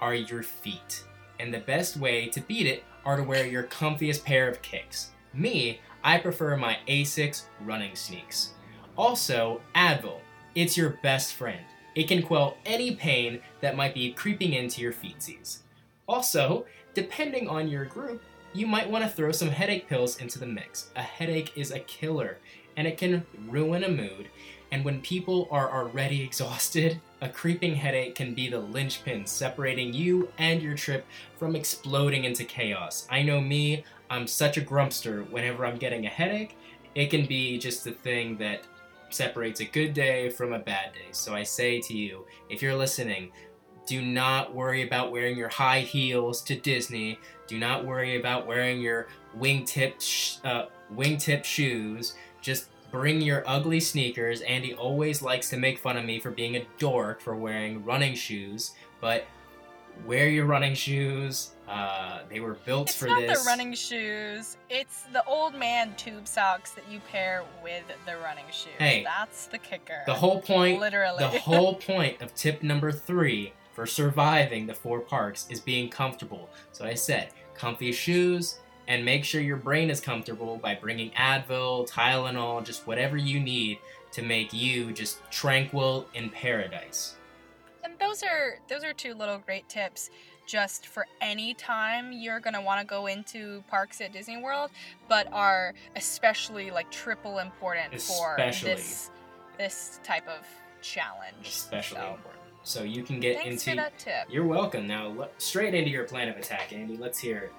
are your feet. And the best way to beat it are to wear your comfiest pair of kicks. Me, I prefer my Asics running sneaks. Also, Advil. It's your best friend. It can quell any pain that might be creeping into your feetsies. Also, depending on your group, you might want to throw some headache pills into the mix. A headache is a killer, and it can ruin a mood. And when people are already [LAUGHS] exhausted, a creeping headache can be the linchpin separating you and your trip from exploding into chaos. I know me, I'm such a grumpster whenever I'm getting a headache. It can be just the thing that separates a good day from a bad day. So I say to you, if you're listening, do not worry about wearing your high heels to Disney. Do not worry about wearing your wingtip sh- uh, wingtip shoes. Just bring your ugly sneakers. Andi always likes to make fun of me for being a dork for wearing running shoes, but wear your running shoes. Uh, they were built It's for not this. the running shoes. It's the old man tube socks that you pair with the running shoes. Hey, That's the kicker. The whole point, Literally. the [LAUGHS] whole point of tip number three for surviving the four parks is being comfortable. So I said, comfy shoes, and make sure your brain is comfortable by bringing Advil, Tylenol, just whatever you need to make you just tranquil in paradise. And those are those are two little great tips just for any time you're going to want to go into parks at Disney World, but are especially like triple important Especially. for this this type of challenge. Especially So, important. So you can get Thanks into. for that tip. You're welcome. Now straight into your plan of attack, Andi. Let's hear it.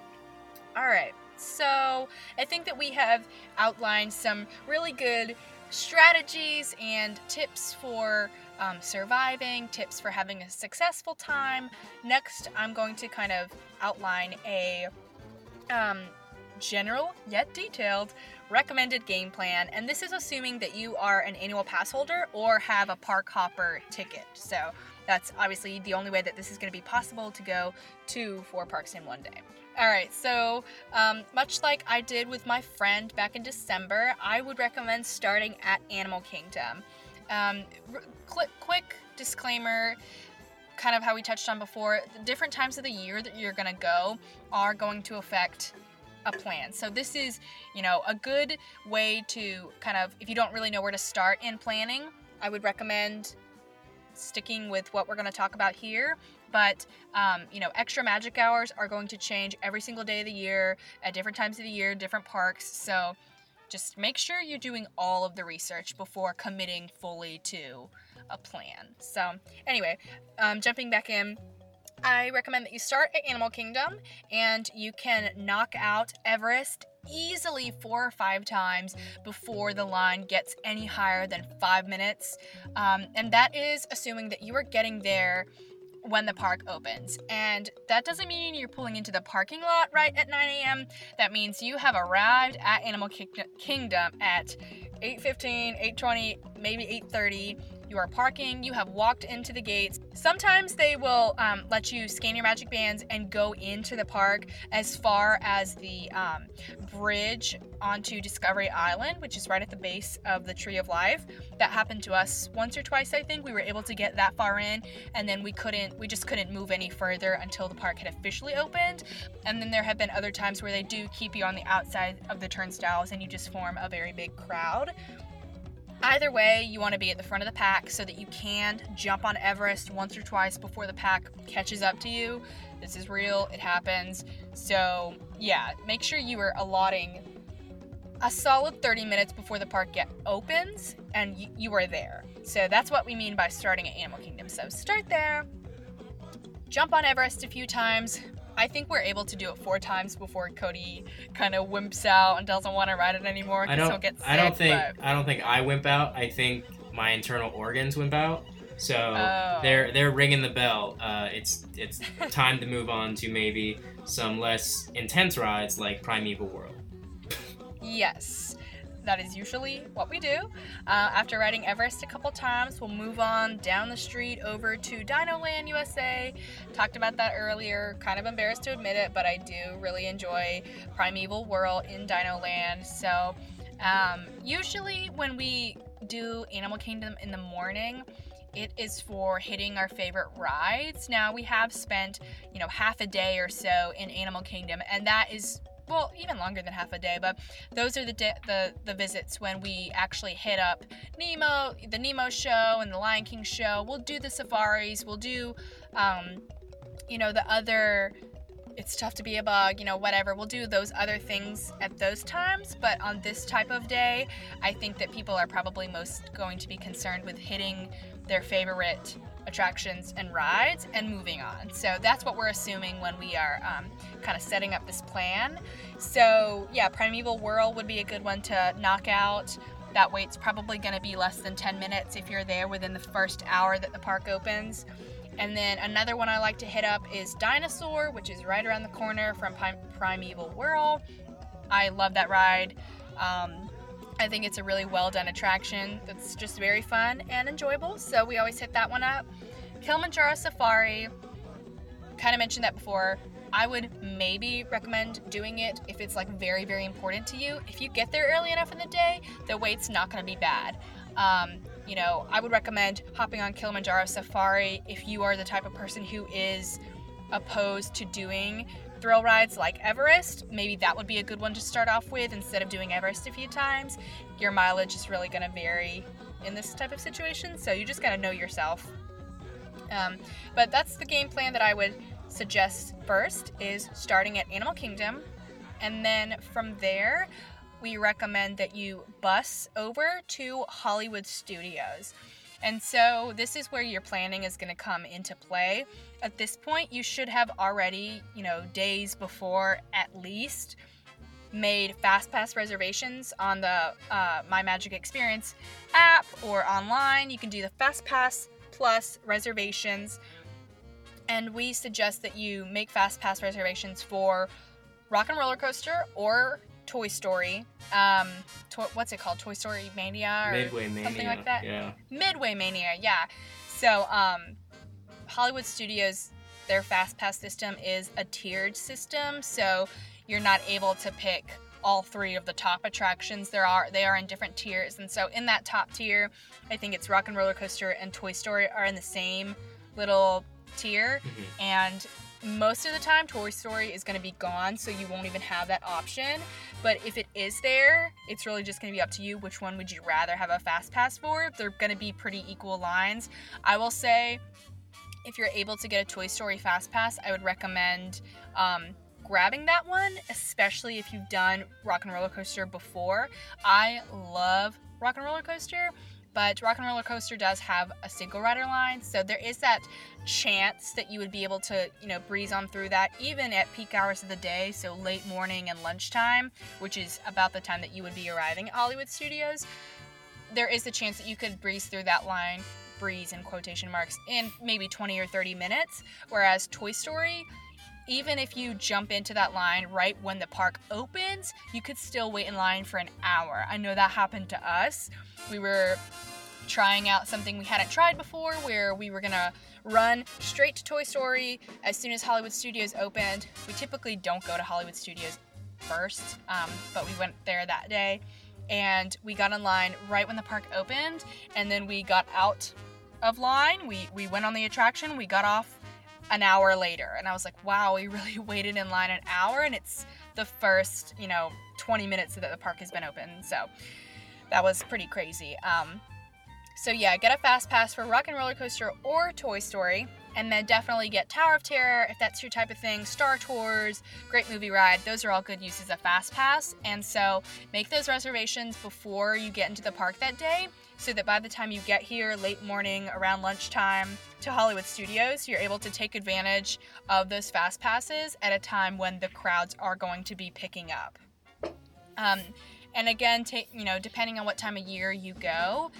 All right. So, I think that we have outlined some really good strategies and tips for um, surviving, tips for having a successful time. Next, I'm going to kind of outline a um, general yet detailed recommended game plan, and this is assuming that you are an annual pass holder or have a park hopper ticket. So that's obviously the only way that this is going to be possible to go to four parks in one day. All right, so um, much like I did with my friend back in December, I would recommend starting at Animal Kingdom. Um, quick, quick disclaimer kind of how we touched on before the different times of the year that you're going to go are going to affect a plan. So this is, you know, a good way to kind of if you don't really know where to start in planning, I would recommend sticking with what we're going to talk about here. But um, you know, extra magic hours are going to change every single day of the year at different times of the year, different parks. So just make sure you're doing all of the research before committing fully to a plan. So anyway, um, jumping back in. I recommend that you start at Animal Kingdom and you can knock out Everest easily four or five times before the line gets any higher than five minutes. Um, and that is assuming that you are getting there when the park opens. And that doesn't mean you're pulling into the parking lot right at 9 a.m. That means you have arrived at Animal Kingdom at 8:15, 8:20, maybe 8:30. You are parking. You have walked into the gates. Sometimes they will um, let you scan your magic bands and go into the park as far as the um, bridge onto Discovery Island, which is right at the base of the Tree of Life. That happened to us once or twice, I think. We were able to get that far in, and then we couldn't. We just couldn't move any further until the park had officially opened. And then there have been other times where they do keep you on the outside of the turnstiles, and you just form a very big crowd. Either way, you want to be at the front of the pack so that you can jump on Everest once or twice before the pack catches up to you. This is real, it happens. So, yeah, make sure you are allotting a solid 30 minutes before the park get opens and you, you are there. So, that's what we mean by starting at Animal Kingdom. So, start there, jump on Everest a few times. I think we're able to do it four times before Cody kind of wimps out and doesn't want to ride it anymore I because he'll don't. get sick. I don't think. but- I don't think I wimp out. I think my internal organs wimp out. So Oh. they're they're ringing the bell. Uh, it's it's [LAUGHS] time to move on to maybe some less intense rides like Primeval Whirl. Yes, that is usually what we do. Uh, after riding Everest a couple times, we'll move on down the street over to Dino Land USA. Talked about that earlier. Kind of embarrassed to admit it, but I do really enjoy Primeval Whirl in Dino Land. So, um, usually when we do Animal Kingdom in the morning, it is for hitting our favorite rides. Now we have spent, you know, half a day or so in Animal Kingdom, and that is well, even longer than half a day, but those are the di- the the visits when we actually hit up Nemo, the Nemo show, and the Lion King show. We'll do the safaris. We'll do, um, you know, the other. It's tough to be a bug, you know, whatever. We'll do those other things at those times, but on this type of day, I think that people are probably most going to be concerned with hitting their favorite attractions and rides and moving on. So that's what we're assuming when we are um, kind of setting up this plan. So yeah, Primeval Whirl would be a good one to knock out. That wait's probably going to be less than 10 minutes if you're there within the first hour that the park opens. And then another one I like to hit up is Dinosaur, which is right around the corner from Primeval Whirl. I love that ride. Um, I think it's a really well done attraction that's just very fun and enjoyable. So we always hit that one up. Kilimanjaro Safari, kind of mentioned that before. I would maybe recommend doing it if it's like very, very important to you. If you get there early enough in the day, the wait's not going to be bad. Um, you know, I would recommend hopping on Kilimanjaro Safari if you are the type of person who is opposed to doing thrill rides like Everest. Maybe that would be a good one to start off with instead of doing Everest a few times. Your mileage is really going to vary in this type of situation, so you just got to know yourself. Um, but that's the game plan that I would suggest first is starting at Animal Kingdom, and then from there, we recommend that you bus over to Hollywood Studios. And so this is where your planning is going to come into play. At this point, you should have already, you know, days before at least made fast pass reservations on the uh, My Magic Experience app or online. You can do the fast pass plus reservations, and we suggest that you make fast pass reservations for Rock and Roller Coaster or Toy Story. Um, to- what's it called? Toy Story Mania or Midway Mania. something like that. Yeah. Midway Mania, yeah. So, um, Hollywood Studios, their Fast Pass system is a tiered system, so you're not able to pick all three of the top attractions. There are they are in different tiers, and so in that top tier, I think it's Rock and Roller Coaster and Toy Story are in the same little tier, Mhm. and most of the time Toy Story is going to be gone, so you won't even have that option. But if it is there, it's really just going to be up to you. Which one would you rather have a fast pass for? They're going to be pretty equal lines. I will say, if you're able to get a Toy Story fast pass, I would recommend um, grabbing that one, especially if you've done Rock and Roller Coaster before. I love Rock and Roller Coaster. But Rock and Roller Coaster does have a single rider line, so there is that chance that you would be able to, you know, breeze on through that even at peak hours of the day, so late morning and lunchtime, which is about the time that you would be arriving at Hollywood Studios. There is a chance that you could breeze through that line, breeze in quotation marks, in maybe 20 or 30 minutes, whereas Toy Story, even if you jump into that line right when the park opens, you could still wait in line for an hour. I know that happened to us. We were trying out something we hadn't tried before where we were gonna run straight to Toy Story as soon as Hollywood Studios opened. We typically don't go to Hollywood Studios first, um, but we went there that day and we got in line right when the park opened and then we got out of line. We, we went on the attraction, we got off an hour later and I was like, wow, we [LAUGHS] really waited in line an hour and it's the first, you know, 20 minutes that the park has been open. So that was pretty crazy. Um, so yeah, get a fast pass for Rock and Roller Coaster or Toy Story, and then definitely get Tower of Terror if that's your type of thing. Star Tours, Great Movie Ride, those are all good uses of fast pass. And so make those reservations before you get into the park that day, so that by the time you get here late morning around lunchtime to Hollywood Studios, you're able to take advantage of those fast passes at a time when the crowds are going to be picking up. Um, and again, take you know, depending on what time of year you go,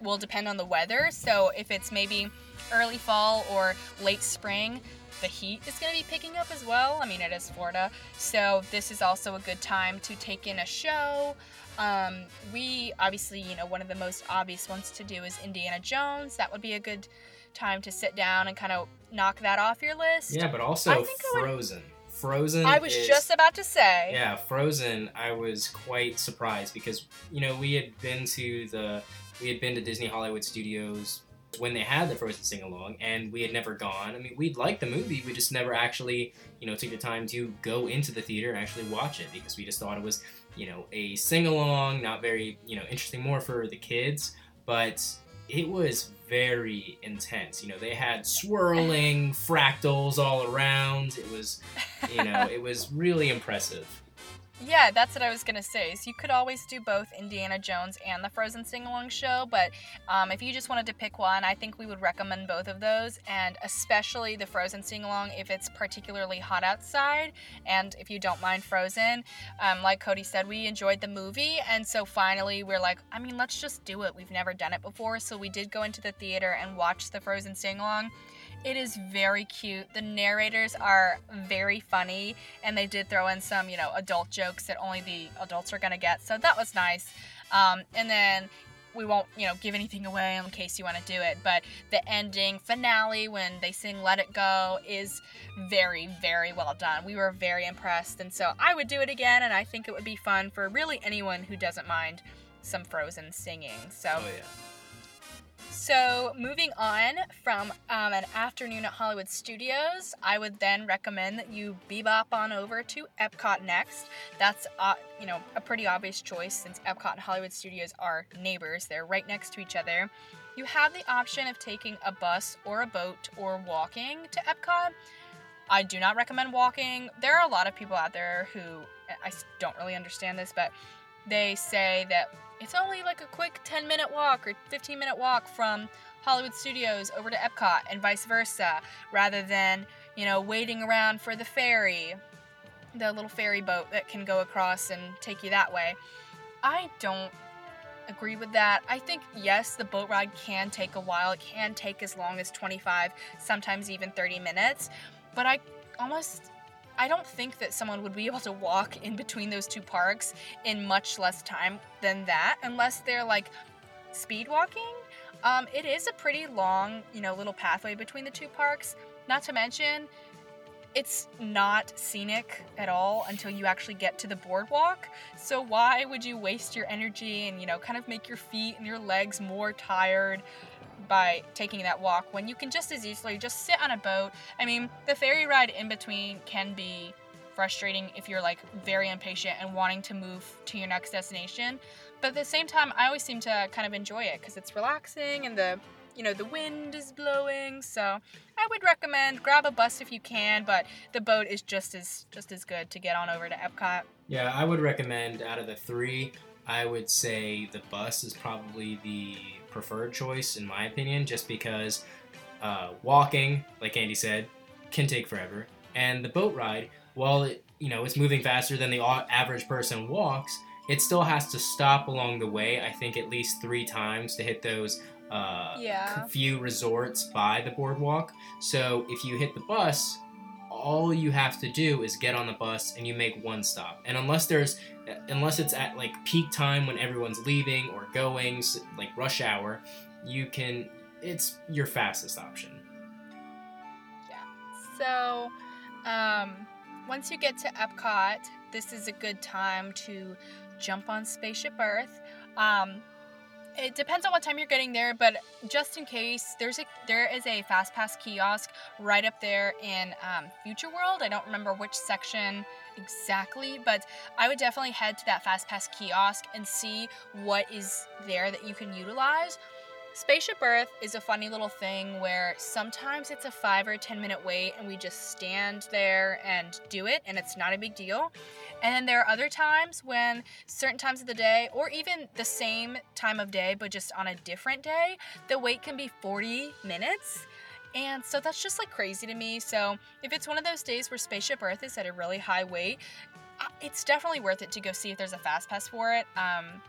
will depend on the weather. So if it's maybe early fall or late spring, the heat is going to be picking up as well. I mean, it is Florida, so this is also a good time to take in a show. Um, we obviously, you know, one of the most obvious ones to do is Indiana Jones. That would be a good time to sit down and kind of knock that off your list. Yeah, but also think would- Frozen. Frozen. I was is- just about to say. Yeah, Frozen. I was quite surprised because you know we had been to the we had been to Disney Hollywood Studios when they had the Frozen sing along, and we had never gone. I mean, we'd liked the movie, we just never actually you know took the time to go into the theater and actually watch it because we just thought it was you know a sing along, not very you know interesting, more for the kids, but. It was very intense. You know, they had swirling [LAUGHS] fractals all around. It was, you know, it was really impressive. Yeah, that's what I was gonna say. So you could always do both Indiana Jones and the Frozen sing along show, but um, if you just wanted to pick one, I think we would recommend both of those, and especially the Frozen sing along if it's particularly hot outside, and if you don't mind Frozen. Um, like Cody said, we enjoyed the movie, and so finally we're like, I mean, let's just do it. We've never done it before, so we did go into the theater and watch the Frozen sing along. It is very cute. The narrators are very funny, and they did throw in some, you know, adult jokes that only the adults are gonna get. So that was nice. Um, and then we won't, you know, give anything away in case you want to do it. But the ending finale when they sing "Let It Go" is very, very well done. We were very impressed, and so I would do it again. And I think it would be fun for really anyone who doesn't mind some Frozen singing. So. Oh yeah. So, moving on from um, an afternoon at Hollywood Studios, I would then recommend that you bebop on over to Epcot next. That's, uh, you know, a pretty obvious choice since Epcot and Hollywood Studios are neighbors. They're right next to each other. You have the option of taking a bus or a boat or walking to Epcot. I do not recommend walking. There are a lot of people out there who I don't really understand this, but they say that it's only like a quick 10 minute walk or 15 minute walk from Hollywood Studios over to Epcot and vice versa, rather than, you know, waiting around for the ferry, the little ferry boat that can go across and take you that way. I don't agree with that. I think, yes, the boat ride can take a while, it can take as long as 25, sometimes even 30 minutes, but I almost I don't think that someone would be able to walk in between those two parks in much less time than that, unless they're like speed walking. Um, it is a pretty long, you know, little pathway between the two parks. Not to mention, it's not scenic at all until you actually get to the boardwalk. So why would you waste your energy and, you know, kind of make your feet and your legs more tired by taking that walk when you can just as easily just sit on a boat? I mean, the ferry ride in between can be frustrating if you're like very impatient and wanting to move to your next destination. But at the same time, I always seem to kind of enjoy it because it's relaxing and the you know the wind is blowing so i would recommend grab a bus if you can but the boat is just as just as good to get on over to epcot Yeah, I would recommend out of the three, I would say the bus is probably the preferred choice in my opinion, just because uh, walking, like Andi said, can take forever, and the boat ride, while it you know it's moving faster than the average person walks, it still has to stop along the way. I think at least three times to hit those. Uh, Yeah. few resorts by the boardwalk. So if you hit the bus, all you have to do is get on the bus and you make one stop. And unless there's unless it's at like peak time when everyone's leaving or going, like rush hour, you can it's your fastest option. Yeah. So, um, once you get to Epcot, this is a good time to jump on Spaceship Earth. Um, it depends on what time you're getting there, but just in case, there's a there is a fast pass kiosk right up there in um, Future World. I don't remember which section exactly, but I would definitely head to that fast pass kiosk and see what is there that you can utilize. Spaceship Earth is a funny little thing where sometimes it's a five or ten minute wait and we just stand there and do it and it's not a big deal. And then there are other times when certain times of the day, or even the same time of day but just on a different day, the wait can be 40 minutes. And so that's just like crazy to me. So if it's one of those days where Spaceship Earth is at a really high wait, uh, it's definitely worth it to go see if there's a fast pass for it. Um,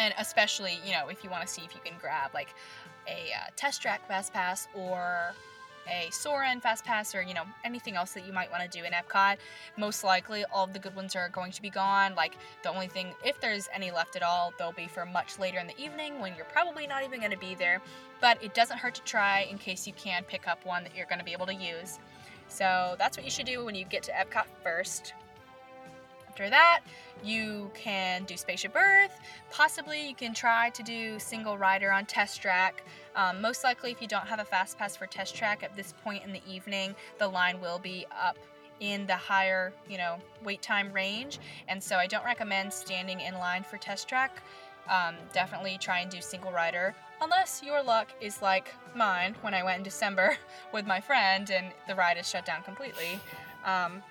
and especially you know if you want to see if you can grab like a uh, test track fast pass or a Soarin' fast pass or you know anything else that you might want to do in Epcot. Most likely, all of the good ones are going to be gone. Like the only thing, if there's any left at all, they'll be for much later in the evening when you're probably not even going to be there. But it doesn't hurt to try in case you can pick up one that you're going to be able to use. So that's what you should do when you get to Epcot first. After that, you can do Spaceship Earth. Possibly, you can try to do single rider on Test Track. Um, most likely, if you don't have a fast pass for Test Track at this point in the evening, the line will be up in the higher, you know, wait time range. And so, I don't recommend standing in line for Test Track. Um, definitely try and do single rider, unless your luck is like mine when I went in December [LAUGHS] with my friend and the ride is shut down completely. Um,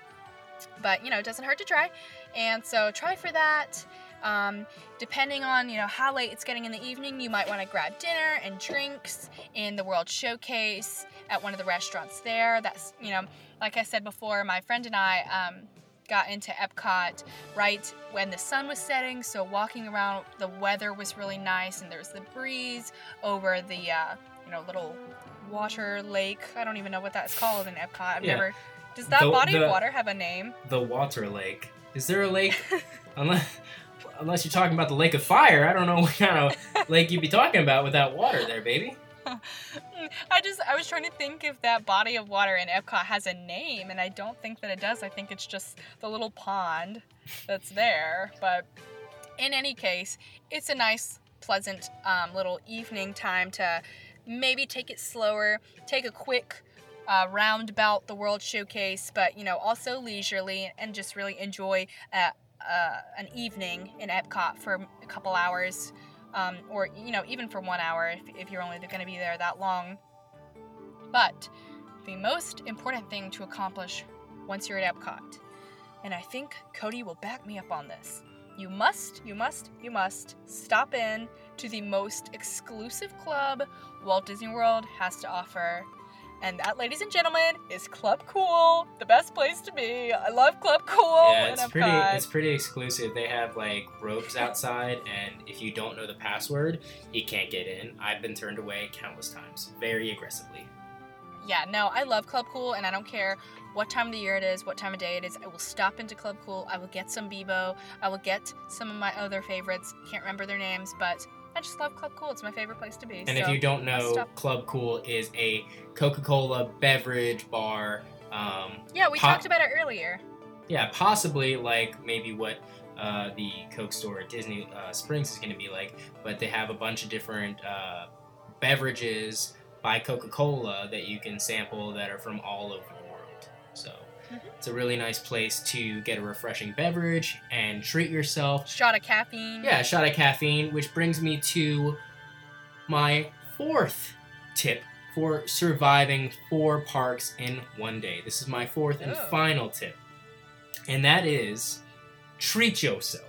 but you know, it doesn't hurt to try. And so try for that. Um, depending on you know how late it's getting in the evening, you might want to grab dinner and drinks in the World Showcase at one of the restaurants there. That's you know, like I said before, my friend and I um, got into Epcot right when the sun was setting. So walking around, the weather was really nice, and there was the breeze over the uh, you know little water lake. I don't even know what that's called in Epcot. I've Yeah. never. Does that The- body the- of water have a name? The Water Lake. Is there a lake? [LAUGHS] unless unless you're talking about the Lake of Fire, I don't know [LAUGHS] what kind of lake you'd be talking about without water there, baby. [LAUGHS] I just I was trying to think if that body of water in Epcot has a name, and I don't think that it does. I think it's just the little pond that's there. But in any case, it's a nice, pleasant um, little evening time to maybe take it slower, take a quick uh, roundabout the World Showcase, but you know also leisurely and just really enjoy uh, uh, an evening in Epcot for a couple hours um, or you know even for one hour if, if you're only going to be there that long. But the most important thing to accomplish once you're at epcot and i think cody will back me up on this you must you must you must stop in to the most exclusive club walt disney world has to offer and that, ladies and gentlemen, is Club Cool, the best place to be. I love Club Cool yeah, it's pretty. It's pretty exclusive. They have like ropes outside, and if you don't know the password, you can't get in. I've been turned away countless times, very aggressively. yeah, no, I love Club Cool, and I don't care what time of the year it is, what time of day it is. I will stop into Club Cool. I will get some Bibo. I will get some of my other favorites. Can't remember their names, but I just love Club Cool. It's my favorite place to be. And if you don't know. Club Cool is a Coca-Cola beverage bar. Um, yeah, we Pop- talked about it earlier. yeah, possibly like maybe what uh, the Coke store at Disney uh, Springs is going to be like, but they have a bunch of different uh, beverages by Coca-Cola that you can sample that are from all over the world. So Mhm. it's a really nice place to get a refreshing beverage and treat yourself. Shot of caffeine. Yeah, shot of caffeine, which brings me to my fourth tip for surviving four parks in one day. This is my fourth and Oh. final tip, and that is treat yourself.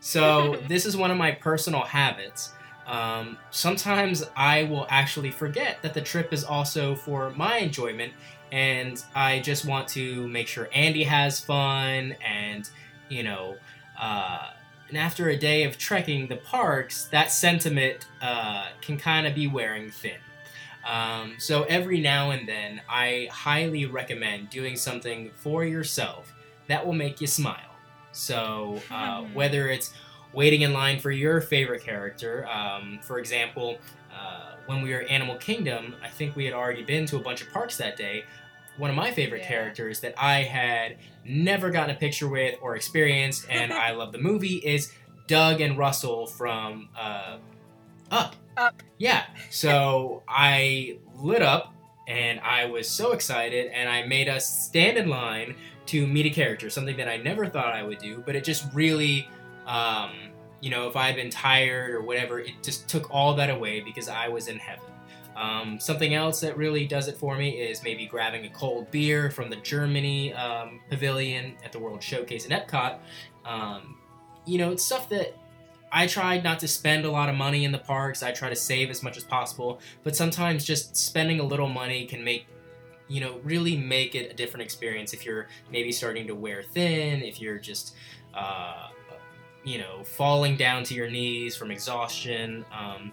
So, [LAUGHS] this is one of my personal habits. Um, sometimes I will actually forget that the trip is also for my enjoyment, and I just want to make sure Andi has fun and, you know, uh, and after a day of trekking the parks, that sentiment uh, can kind of be wearing thin. Um, so every now and then, I highly recommend doing something for yourself that will make you smile. So uh, whether it's waiting in line for your favorite character, um, for example, uh, when we were at Animal Kingdom, I think we had already been to a bunch of parks that day. One of my favorite Yeah. characters that I had never gotten a picture with or experienced, [LAUGHS] and I love the movie, is Dug and Russell from uh, Up. Up. Yeah. [LAUGHS] So I lit up and I was so excited, and I made us stand in line to meet a character, something that I never thought I would do, but it just really, um, you know, if I had been tired or whatever, it just took all that away because I was in heaven. Um, something else that really does it for me is maybe grabbing a cold beer from the Germany um, pavilion at the World Showcase in Epcot. Um, you know, it's stuff that I tried not to spend a lot of money in the parks. I try to save as much as possible, but sometimes just spending a little money can make you know really make it a different experience if you're maybe starting to wear thin if you're just uh, you know falling down to your knees from exhaustion um,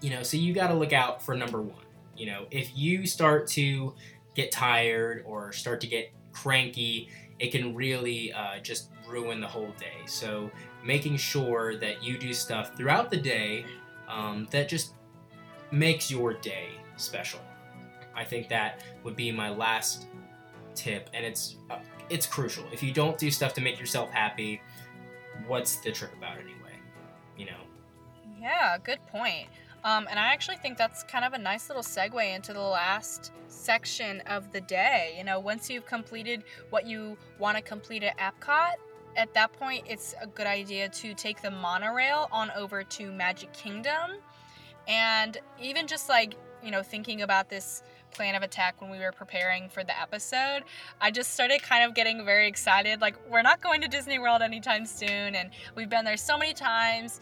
you know so you got to look out for number one you know if you start to get tired or start to get cranky it can really uh, just ruin the whole day so making sure that you do stuff throughout the day um, that just makes your day special I think that would be my last tip, and it's uh, it's crucial. If you don't do stuff to make yourself happy, what's the trip about anyway? You know. Yeah, good point. Um, and I actually think that's kind of a nice little segue into the last section of the day. You know, once you've completed what you want to complete at Epcot, at that point, it's a good idea to take the monorail on over to Magic Kingdom. And even just like, you know, thinking about this plan of attack when we were preparing for the episode, I just started kind of getting very excited. Like, we're not going to Disney World anytime soon, and we've been there so many times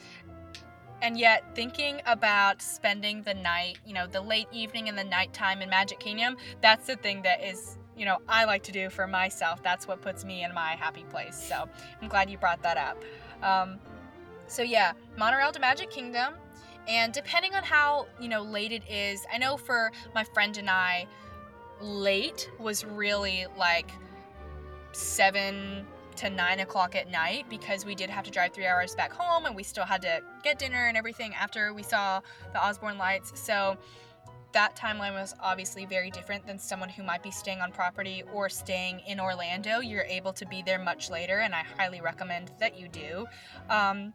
and yet thinking about spending the night you know the late evening and the nighttime in magic kingdom that's the thing that is you know i like to do for myself. That's what puts me in my happy place. So i'm glad you brought that up. Um, so yeah monorail to magic kingdom. And depending on how you know late it is i know for my friend and i late was really like seven to nine o'clock at night because we did have to drive three hours back home and we still had to get dinner and everything after we saw the Osborne lights. So that timeline was obviously very different than someone who might be staying on property or staying in Orlando. You're able to be there much later, and I highly recommend that you do. Um,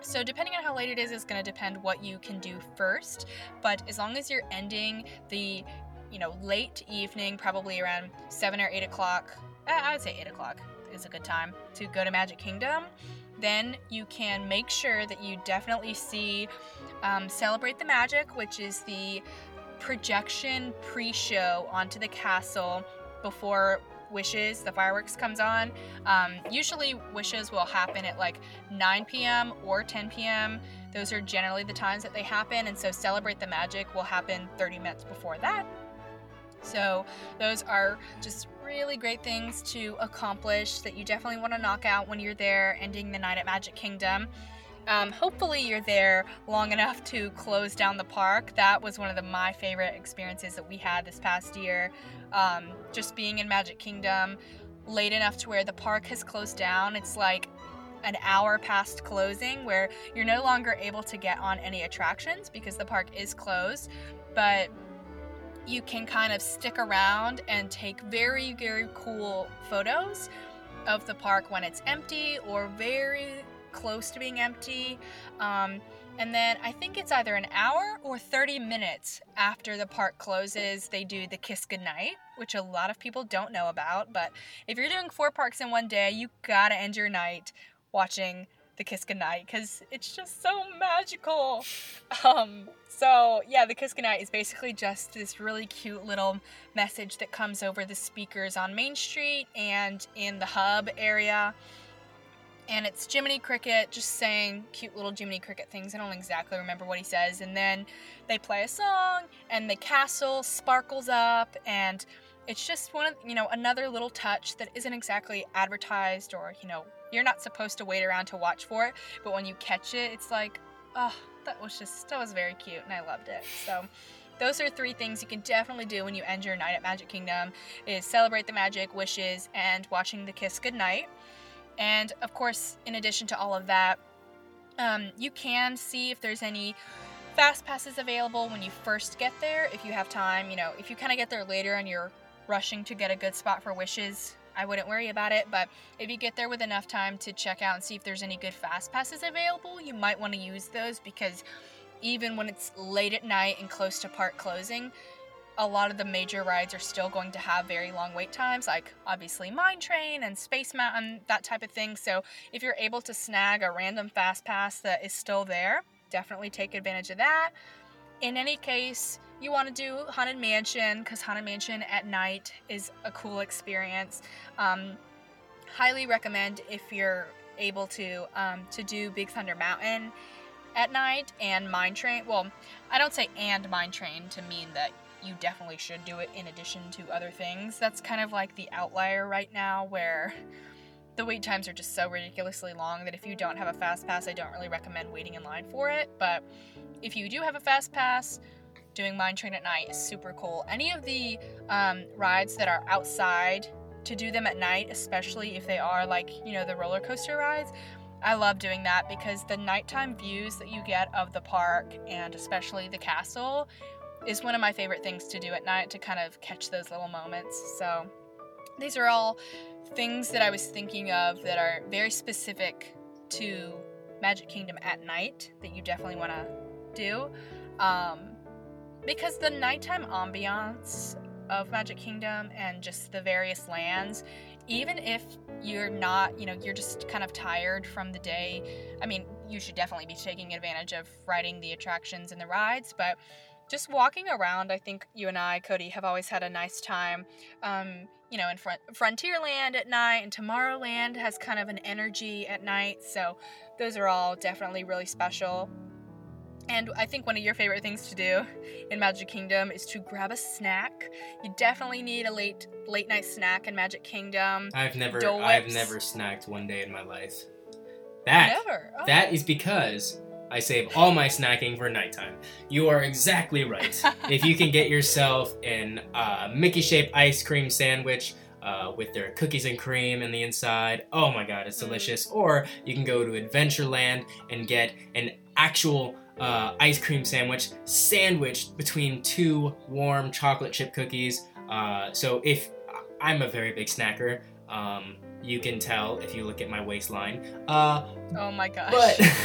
so depending on how late it is, is going to depend what you can do first. But as long as you're ending the, you know, late evening, probably around seven or eight o'clock, I would say eight o'clock is a good time to go to Magic Kingdom. Then you can make sure that you definitely see um, Celebrate the Magic, which is the projection pre-show onto the castle before Wishes, the fireworks comes on. Um, usually Wishes will happen at like 9 p.m. or 10 p.m. Those are generally the times that they happen, and so Celebrate the Magic will happen 30 minutes before that. So those are just really great things to accomplish that you definitely want to knock out when you're there ending the night at Magic Kingdom. Um, hopefully, you're there long enough to close down the park. That was one of the, my favorite experiences that we had this past year. Um, just being in Magic Kingdom late enough to where the park has closed down. It's like an hour past closing where you're no longer able to get on any attractions because the park is closed. But you can kind of stick around and take very, very cool photos of the park when it's empty or very close to being empty. Um, and then I think it's either an hour or 30 minutes after the park closes, they do the Kiss Goodnight, which a lot of people don't know about. But if you're doing four parks in one day, you gotta end your night watching the Kiss because it's just so magical. Um, so, yeah, the Kiss is basically just this really cute little message that comes over the speakers on Main Street and in the hub area and it's Jiminy Cricket just saying cute little Jiminy Cricket things. I don't exactly remember what he says. And then they play a song, and the castle sparkles up, and it's just one of you know another little touch that isn't exactly advertised or you know you're not supposed to wait around to watch for it, but when you catch it, it's like, oh, that was just that was very cute, and I loved it. So. Those are three things you can definitely do when you end your night at Magic Kingdom is celebrate the magic, wishes, and watching the Kiss Goodnight. And of course, in addition to all of that, um, you can see if there's any fast passes available when you first get there. If you have time, you know, if you kind of get there later and you're rushing to get a good spot for wishes, I wouldn't worry about it. But if you get there with enough time to check out and see if there's any good fast passes available, you might want to use those because even when it's late at night and close to park closing, a lot of the major rides are still going to have very long wait times, like obviously Mine Train and Space Mountain, that type of thing. So if you're able to snag a random fast pass that is still there, definitely take advantage of that. In any case, you want to do Haunted Mansion because Haunted Mansion at night is a cool experience. Um, highly recommend if you're able to um, to do Big Thunder Mountain at night and Mine Train. Well, I don't say and Mine Train to mean that you definitely should do it in addition to other things. That's kind of like the outlier right now where the wait times are just so ridiculously long that if you don't have a fast pass, I don't really recommend waiting in line for it. But if you do have a fast pass, doing Mine Train at night is super cool. Any of the um, rides that are outside to do them at night, especially if they are like, you know, the roller coaster rides, I love doing that because the nighttime views that you get of the park and especially the castle is one of my favorite things to do at night to kind of catch those little moments. So these are all things that I was thinking of that are very specific to Magic Kingdom at night that you definitely want to do. Um, because the nighttime ambiance of Magic Kingdom and just the various lands, even if you're not, you know, you're just kind of tired from the day, I mean, you should definitely be taking advantage of riding the attractions and the rides, but just walking around, I think you and I, Cody, have always had a nice time. Um, you know, in front Frontierland at night and Tomorrowland has kind of an energy at night. So those are all definitely really special. And I think one of your favorite things to do in Magic Kingdom is to grab a snack. You definitely need a late late night snack in Magic Kingdom. I've never I've never snacked one day in my life. That Never. Oh. that is because I save all my snacking for nighttime. You are exactly right. if you can get [LAUGHS] yourself an uh, Mickey shaped ice cream sandwich uh, with their cookies and cream in the inside, oh my god, it's Mm. delicious. Or you can go to Adventureland and get an actual uh, ice cream sandwich sandwiched between two warm chocolate chip cookies. Uh, so if I'm a very big snacker, um, you can tell if you look at my waistline. Uh, oh my gosh.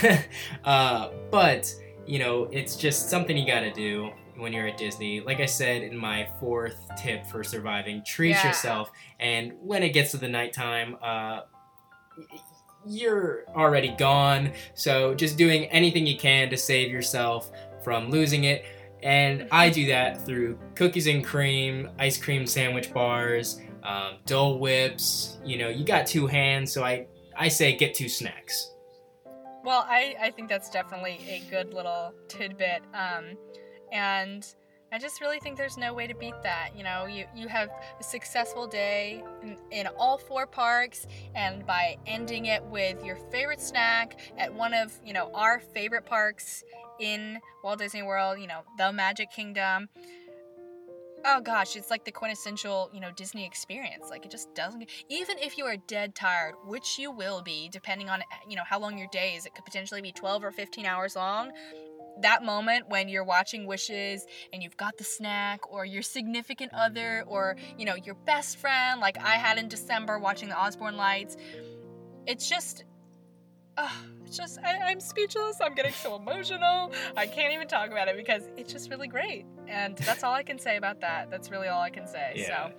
but [LAUGHS] uh, but you know it's just something you gotta do when you're at disney like i said in my fourth tip for surviving treat Yeah. yourself and when it gets to the nighttime uh, you're already gone. So just doing anything you can to save yourself from losing it. And i do that through cookies and cream ice cream sandwich bars um, dole whips. You know you got two hands so i i say get two snacks. Well, I, I think that's definitely a good little tidbit. Um, and I just really think there's no way to beat that. You know, you, you have a successful day in, in all four parks, and by ending it with your favorite snack at one of, you know, our favorite parks in Walt Disney World, you know, the Magic Kingdom. Oh gosh, it's like the quintessential, you know, Disney experience. Like it just doesn't even if you are dead tired, which you will be depending on, you know, how long your day is. It could potentially be 12 or 15 hours long that moment when you're watching Wishes and you've got the snack or your significant other or, you know, your best friend, like I had in December watching the Osborne Lights, it's just, uh, it's just, I, I'm speechless. I'm getting so emotional. I can't even talk about it because it's just really great. And that's all I can say about that. That's really all I can say. Yeah. So.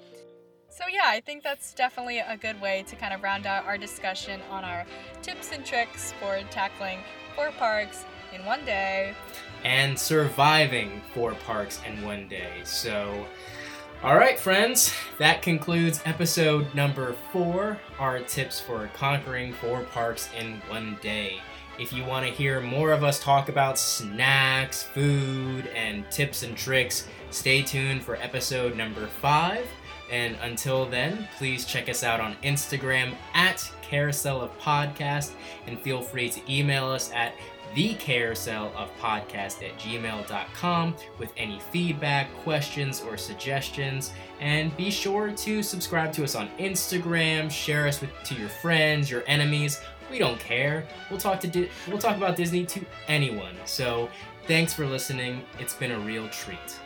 So, yeah, I think that's definitely a good way to kind of round out our discussion on our tips and tricks for tackling four parks in one day. and surviving four parks in one day. So, all right, friends, that concludes episode number four our tips for conquering four parks in one day. If you want to hear more of us talk about snacks, food, and tips and tricks, stay tuned for episode number five. And until then, please check us out on Instagram at Carousel of Podcast and feel free to email us at the carousel of podcast at gmail.com with any feedback, questions, or suggestions. And be sure to subscribe to us on Instagram, share us with to your friends, your enemies. We don't care. We'll talk to Di- we'll talk about Disney to anyone. So, thanks for listening. It's been a real treat.